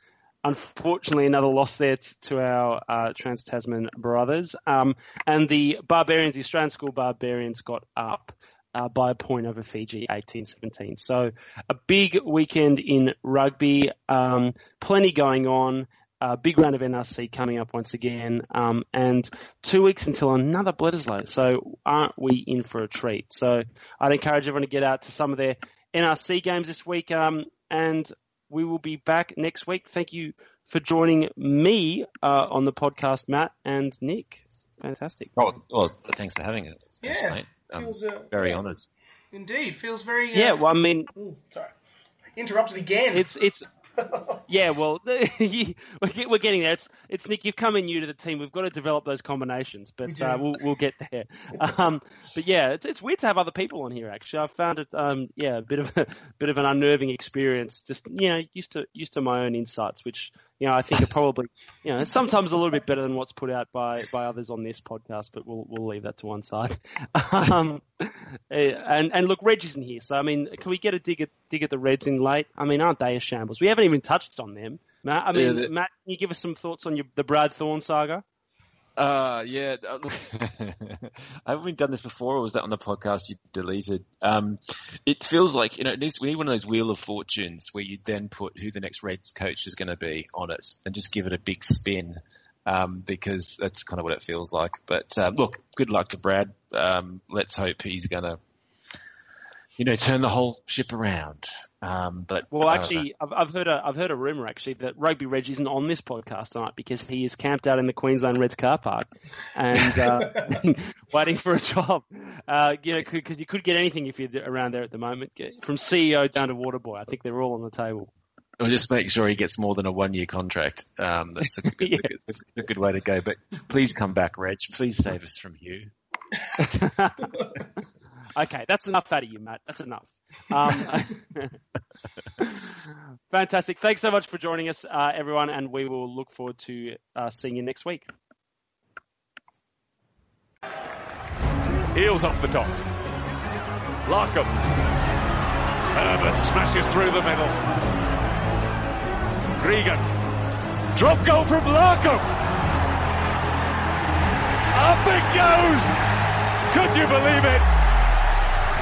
unfortunately another loss there t- to our uh, Trans-Tasman brothers. Um, and the Barbarians, the Australian school Barbarians got up uh, by a point over Fiji, 18-17. So a big weekend in rugby, um, plenty going on a big round of NRC coming up once again, um, and two weeks until another Bledisloe. So aren't we in for a treat? So I'd encourage everyone to get out to some of their NRC games this week, um, and we will be back next week. Thank you for joining me uh, on the podcast, Matt and Nick. Fantastic. Oh, well, thanks for having it. Yeah, mate. I'm feels, uh, very yeah. honoured. Indeed, feels very. Uh, yeah, well, I mean, ooh, sorry, interrupted again. It's it's yeah, well, we're getting there. It's, it's Nick. You've come in new to the team. We've got to develop those combinations, but uh, we'll we'll get there. Um, but yeah, it's it's weird to have other people on here. Actually, I've found it um, yeah a bit of a bit of an unnerving experience. Just you know used to used to my own insights, which you know I think are probably you know sometimes a little bit better than what's put out by by others on this podcast. But we'll we'll leave that to one side. Um, eh, and and look, Reg isn't here, so I mean, can we get a dig at dig at the Reds in late? I mean, aren't they a shambles? We haven't even touched on them. Matt, I mean, yeah, Matt, can you give us some thoughts on your, the Brad Thorn saga? Uh, yeah, uh, I haven't done this before, or was that on the podcast you deleted? Um, it feels like, you know, needs, we need one of those wheel of fortunes where you then put who the next Reds coach is going to be on it and just give it a big spin. Um, because that's kind of what it feels like. But uh, look, good luck to Brad. Um, let's hope he's going to you know, turn the whole ship around. Um, but well, actually, I've, I've heard a I've heard a rumor actually that Rugby Reg isn't on this podcast tonight because he is camped out in the Queensland Reds car park and uh, waiting for a job. Uh, you know, because you could get anything if you're around there at the moment, from CEO down to water boy. I think they're all on the table. Well, just make sure he gets more than a one-year contract. Um, that's a good, yeah. a good way to go. But please come back, Reg. Please save us from you. Okay, that's enough out of you, Matt. That's enough. Um, fantastic. Thanks so much for joining us, uh, everyone, and we will look forward to uh, seeing you next week. Eales off the top. Larkham. Herbert smashes through the middle. Gregan. Drop goal from Larkham. Up it goes. Could you believe it?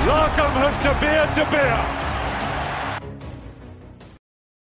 Larkham has De Beer De Beer.